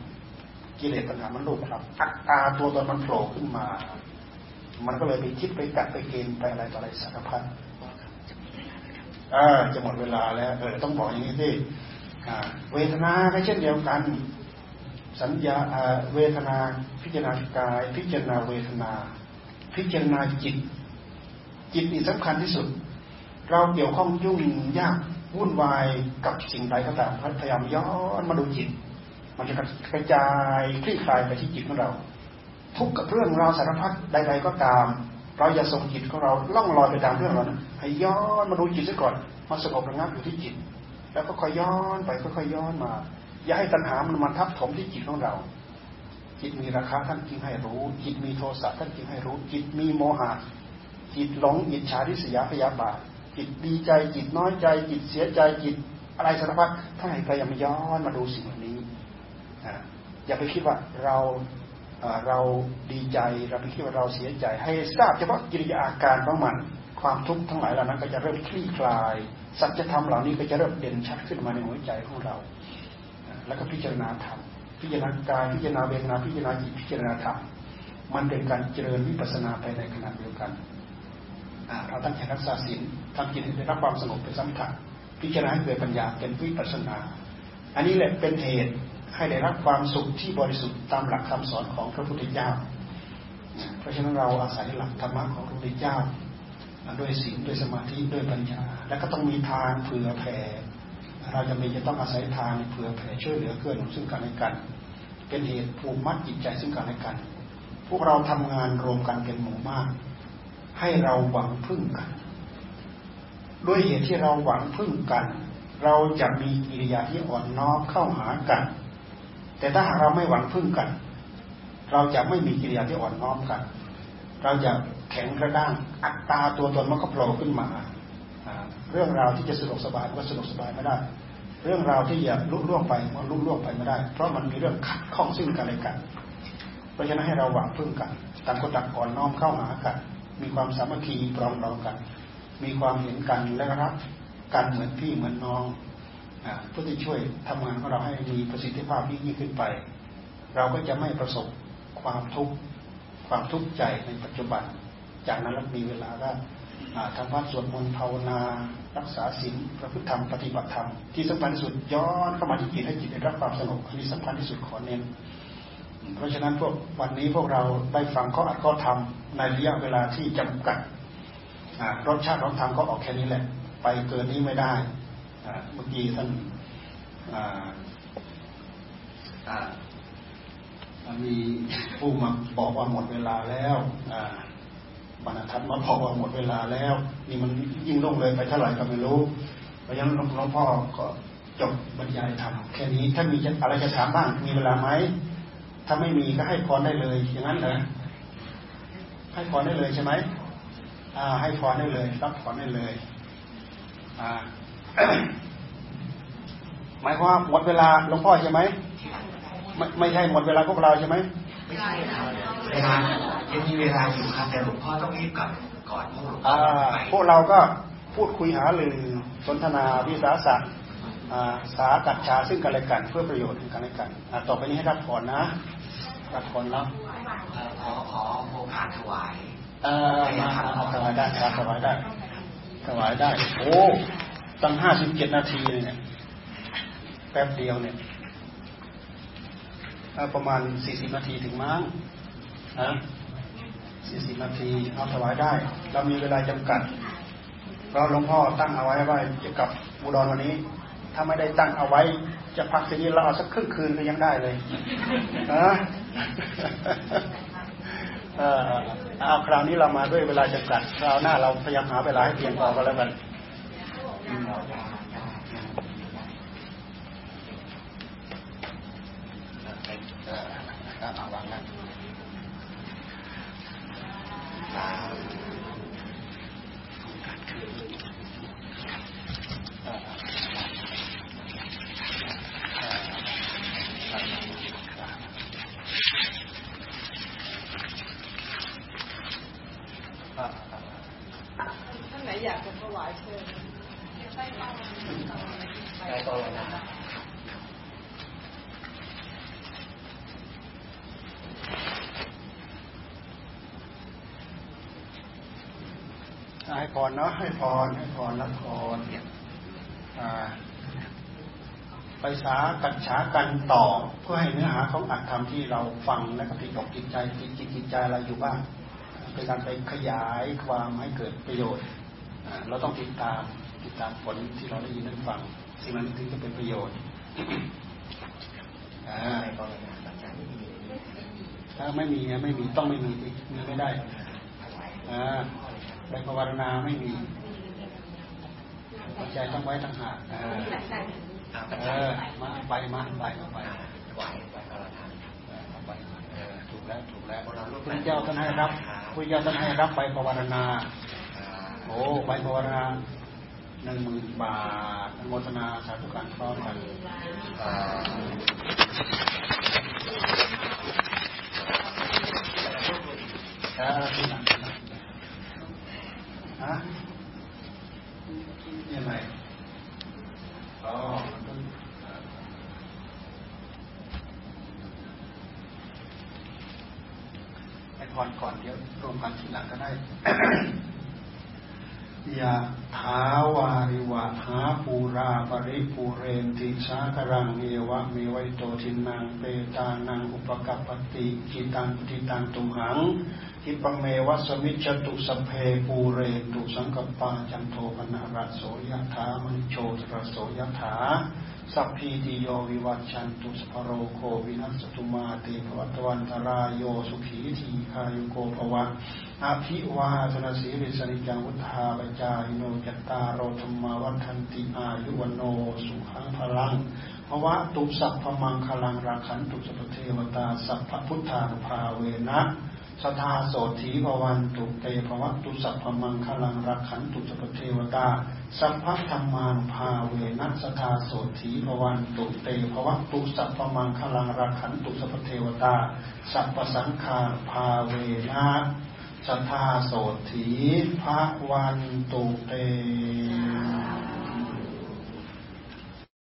Speaker 1: กิเลสตัณหามันลูกคลับอัตตาตัวตนมันโผล่ขึ้นมา มันก็เลยไปคิดไปกัดไปเกณฑ์ไปอะไรต่ออะไรสารพัดอ่าจะหมดเวลาแล้วเออต้องบอกอย่างนี้สิเวทนาก็เช่นเดียวกัน สัญญาเวทนาพิจารณากาย พิจารณาเวทนา พิจารณาจิต จิตนี่สำคัญที่สุด เราเกี่ยวข้องยุ่งยากวุ่นวายกับสิ่งใดก็ตามพยายามย้อนมาดูจิต มันจะกระจายคลี่คลายไปที่จิตของเรา ทุกกับเรื่องราวสารพัดใด ๆ ก็ตาม เราอย่าส่งจิตของเราล่องลอยไปตามเรื่องเรานะให้ย้อนมาดูจิตซะก่อนมาสงบระงับอยู่ที่จิต แล้วก็ค่อยย้อนไปค่อยย้อนมา อย่าให้ตัณหามันมาทับถมที่จิตของเรา จิตมีราคาท่านจึงให้รู้ จิตมีโทสะท่านจึงให้รู้ จิตมีโมหะจิตหลงอิจฉาริษยาพยาบาท จิตดีใจ จิตน้อยใจ จิตเสียใจจิตอะไรสารพัดถ้านให้พยายามย้อนมาดูสิ่งเหล่านี้อย่าไปคิดว่าเราเราดีใจเราไปคิดว่าเราเสียใจ ให้ทราบเฉพาะกิริยาอาการของมัน ความทุกข์ทั้งหลายเหล่านั้น ก็จะเริ่มคลี่คลาย สัจธรรมเหล่านี้ก็จะเริ่มเด่นชัดขึ้นมาในหัวใจของเรา แล้วก็พิจารณาธรรม พิจารณากายพิจารณาเวทนาพิจารณาจิตพิจารณาธรรมมันเป็นการเจริญวิปัสสนาไปในขณะเดียวกันเราตั้งใจรักษาศีลทำจิตให้ได้รับความสงบเป็นสำคัญพิจารณาให้เกิดปัญญาเป็นวิปัสสนา อันนี้แหละเป็นเหตุให้ได้รับความสุขที่บริสุทธิ์ตามหลักคำสอนของพระพุทธเจ้า เพราะฉะนั้นเราอาศัยหลักธรรมะของพระพุทธเจ้าด้วยศีลด้วยสมาธิด้วยปัญญา แล้วก็ต้องมีทานเผื่อแผ่ เราจะมีจะต้องอาศัยทานเผื่อแผ่ช่วยเหลือเกื้อหนุนซึ่งกันและกัน เป็นเหตุผูกมัดจิตใจซึ่งกันและกัน พวกเราทำงานรวมกันเป็นหมู่มาก ให้เราหวังพึ่งกัน ด้วยเหตุที่เราหวังพึ่งกัน เราจะมีกิริยาที่อ่อนน้อมเข้าหากัน แต่ถ้าหากเราไม่หวังพึ่งกัน เราจะไม่มีกิริยาที่อ่อนน้อมกัน เราจะแข็งกระด้างอัตตาตัวตนมันก็โผล่ขึ้นมาเรื่องราวที่จะสะดวกสบายก็สะดวกสบายไม่ได้ เรื่องราวที่จะลุล่วงไปมันลุล่วงไปไม่ได้ เพราะมันมีเรื่องขัดข้องซึ่งกันและกัน เพราะฉะนั้นให้เราหวังพึ่งกันต่างคนต่างอ่อนน้อมเข้าหากัน มีความสามัคคีปรองดองกัน มีความเห็นกันและรักกันเหมือนพี่เหมือนน้องเพื่อที่ช่วยทำงานของเราให้มีประสิทธิภาพยิ่งขึ้นไป เราก็จะไม่ประสบความทุกข์ความทุกข์ใจในปัจจุบัน จากนั้นเรามีเวลาก็ทำวัดสวดมนต์ภาวนา รักษาศีลประพฤติธรรมปฏิบัติธรรมที่สำคัญที่สุดย้อนเข้ามาที่จิตให้จิตได้รับความสงบอันนี้สำคัญที่สุดขอเน้นเพราะฉะนั้นพวกวันนี้พวกเราได้ฟังข้ออัดข้อธรรมในระยะเวลาที่จำกัดรสชาติของธรรมก็ออกแค่นี้แหละ ไปเกินนี้ไม่ได้เมื่อกี้ท่านมีผู้มาบอกว่าหมดเวลาแล้ว รรทัดมาบอว่าหมดเวลาแล้ว นี่มันยิ่งลงเลยไปเท่าไหร่ก็ไม่รู้เพราะฉะนั้นหลวงพ่อก็จบบรรยายทำแค่นี้ถ้ามีอะไรจะถามบ้างมีเวลาไหมถ้าไม่มีก็ให้พรได้เลย อย่างนั้นเหรอให้พรได้เลยใช่ไหมอ่า ให้พรได้เลย รับพรได้เลย อ่าหมายความว่าหมดเวลาหลวงพ่อใช่ไหมไม่ไม่ใช่หมดเวลาพวกเราใช่ไหม
Speaker 2: ไม่ใช่ครับเวลายังมีเวลาอยู่ครับแต่หลวงพ่อต้องรีบกลับก่อนพวกหลวงพ่
Speaker 1: อพวกเราก็พูดคุยหาลือสนทนาวิสาสะสากัดชาซึ่งกันและกันเพื่อประโยชน์กันและกันต่อไปนี้ให้รับก่อนนะรับก่อนแล้ว
Speaker 2: ขอขอโมพาถวาย
Speaker 1: เออมาถวายได้ถวายได้ถวายได้ โอ้ตั้งห้าสิบเจ็ดนาทีเนี่ยแป๊บเดียวเนี่ย ประมาณสี่สิบนาทีถึงมั้งนะสี่สิบนาทีเอาถวายได้ เรามีเวลาจำกัด เพราะหลวงพ่อตั้งเอาไว้ว่าจะกลับบุดรวันนี้ ถ้าไม่ได้ตั้งเอาไว้ จะพักทีนี้เราเอาสักครึ่งคืนก็ยังได้เลยนะเอาคราวนี้เรามาด้วยเวลาจำกัด คราวหน้าเราพยายามหาเวลาให้เพียงพอก็แล้วกัน วางนะสาม
Speaker 3: ท่านไหนอยากจะถวายเชิญได้
Speaker 1: ต่อเลยนะให้พ รเนาะให้พรให้พรรับพรไปสากัดฉากันต่อเพื่อให้เนื้อหาของอัตธรรมที่เราฟังและก็ติดอกจิตใจติดจิตจิตใจเราอยู่บ้างเป็นการไปขยายความให้เกิดประโยชน์เราต้องติดตามติดตามผลที่เราได้ยินได้ฟังสิ่งนั้นถึงจะเป็นประโยชน์ถ้าไม่มีไม่มีต้องไม่มีมีไม่ได้อ่า ใบภาวนาไม่มีหัวใจต้องไว้ตั้งหากเออมาไปมาไปมาไปไหวไปภาวนาไปถูกแล้วถูกแล้วพระเจ้าท่านให้รับพระเจ้าท่านให้รับไปภาวนาโอ้ไปภาวนาหนึ่งหมื่นบาทอนุโมทนาสาธุการพร้อมกันอ่า ที่หลังที่หลังฮะยังไงอ๋อต้องให้พรก่อนเดี๋ยวรวมกันทีหลังก็ได้ยะถาวาริวะหาปูราปะริปูเรนติสาคะรังเอวะเมวะอิโตทินนังเปตานังอุปะกัปปะติอิจฉิตังปัตถิตังตุมหัง ขิปปะเมวะสะมิชฌะตุสัพเพปูเรนตุสังกัปปาจันโทปัณณะระโสยะถามะณิโชติระโสยะถาสัพพีติโยวิวัชชันตุสัพพะโรโควินัสสะตุมาเตภะวัตวันตะราโยสุขีทีคายุโกภวะอาภิวาทนาสีริสนิจังวุธาปจายโนจัตตารโรธรรมาวันทันติอายุวโนสุขังพลังภวะตุสัพพมังคลังราขันตุสัพเทวตาสัพพพุทธานุภาเวนะ สทาโสถีภวันตุเตภวะตุสัพพมังคลังรักขันตุสัพเทวตา สัพพธรรมานุภาเวนะสทาโสถีภวันตุเตภวะตุสัพพมังคลังรักขันตุสัพเทวตา สัพพสังฆาภาเวนะสทธาโสถีพระวันตุเต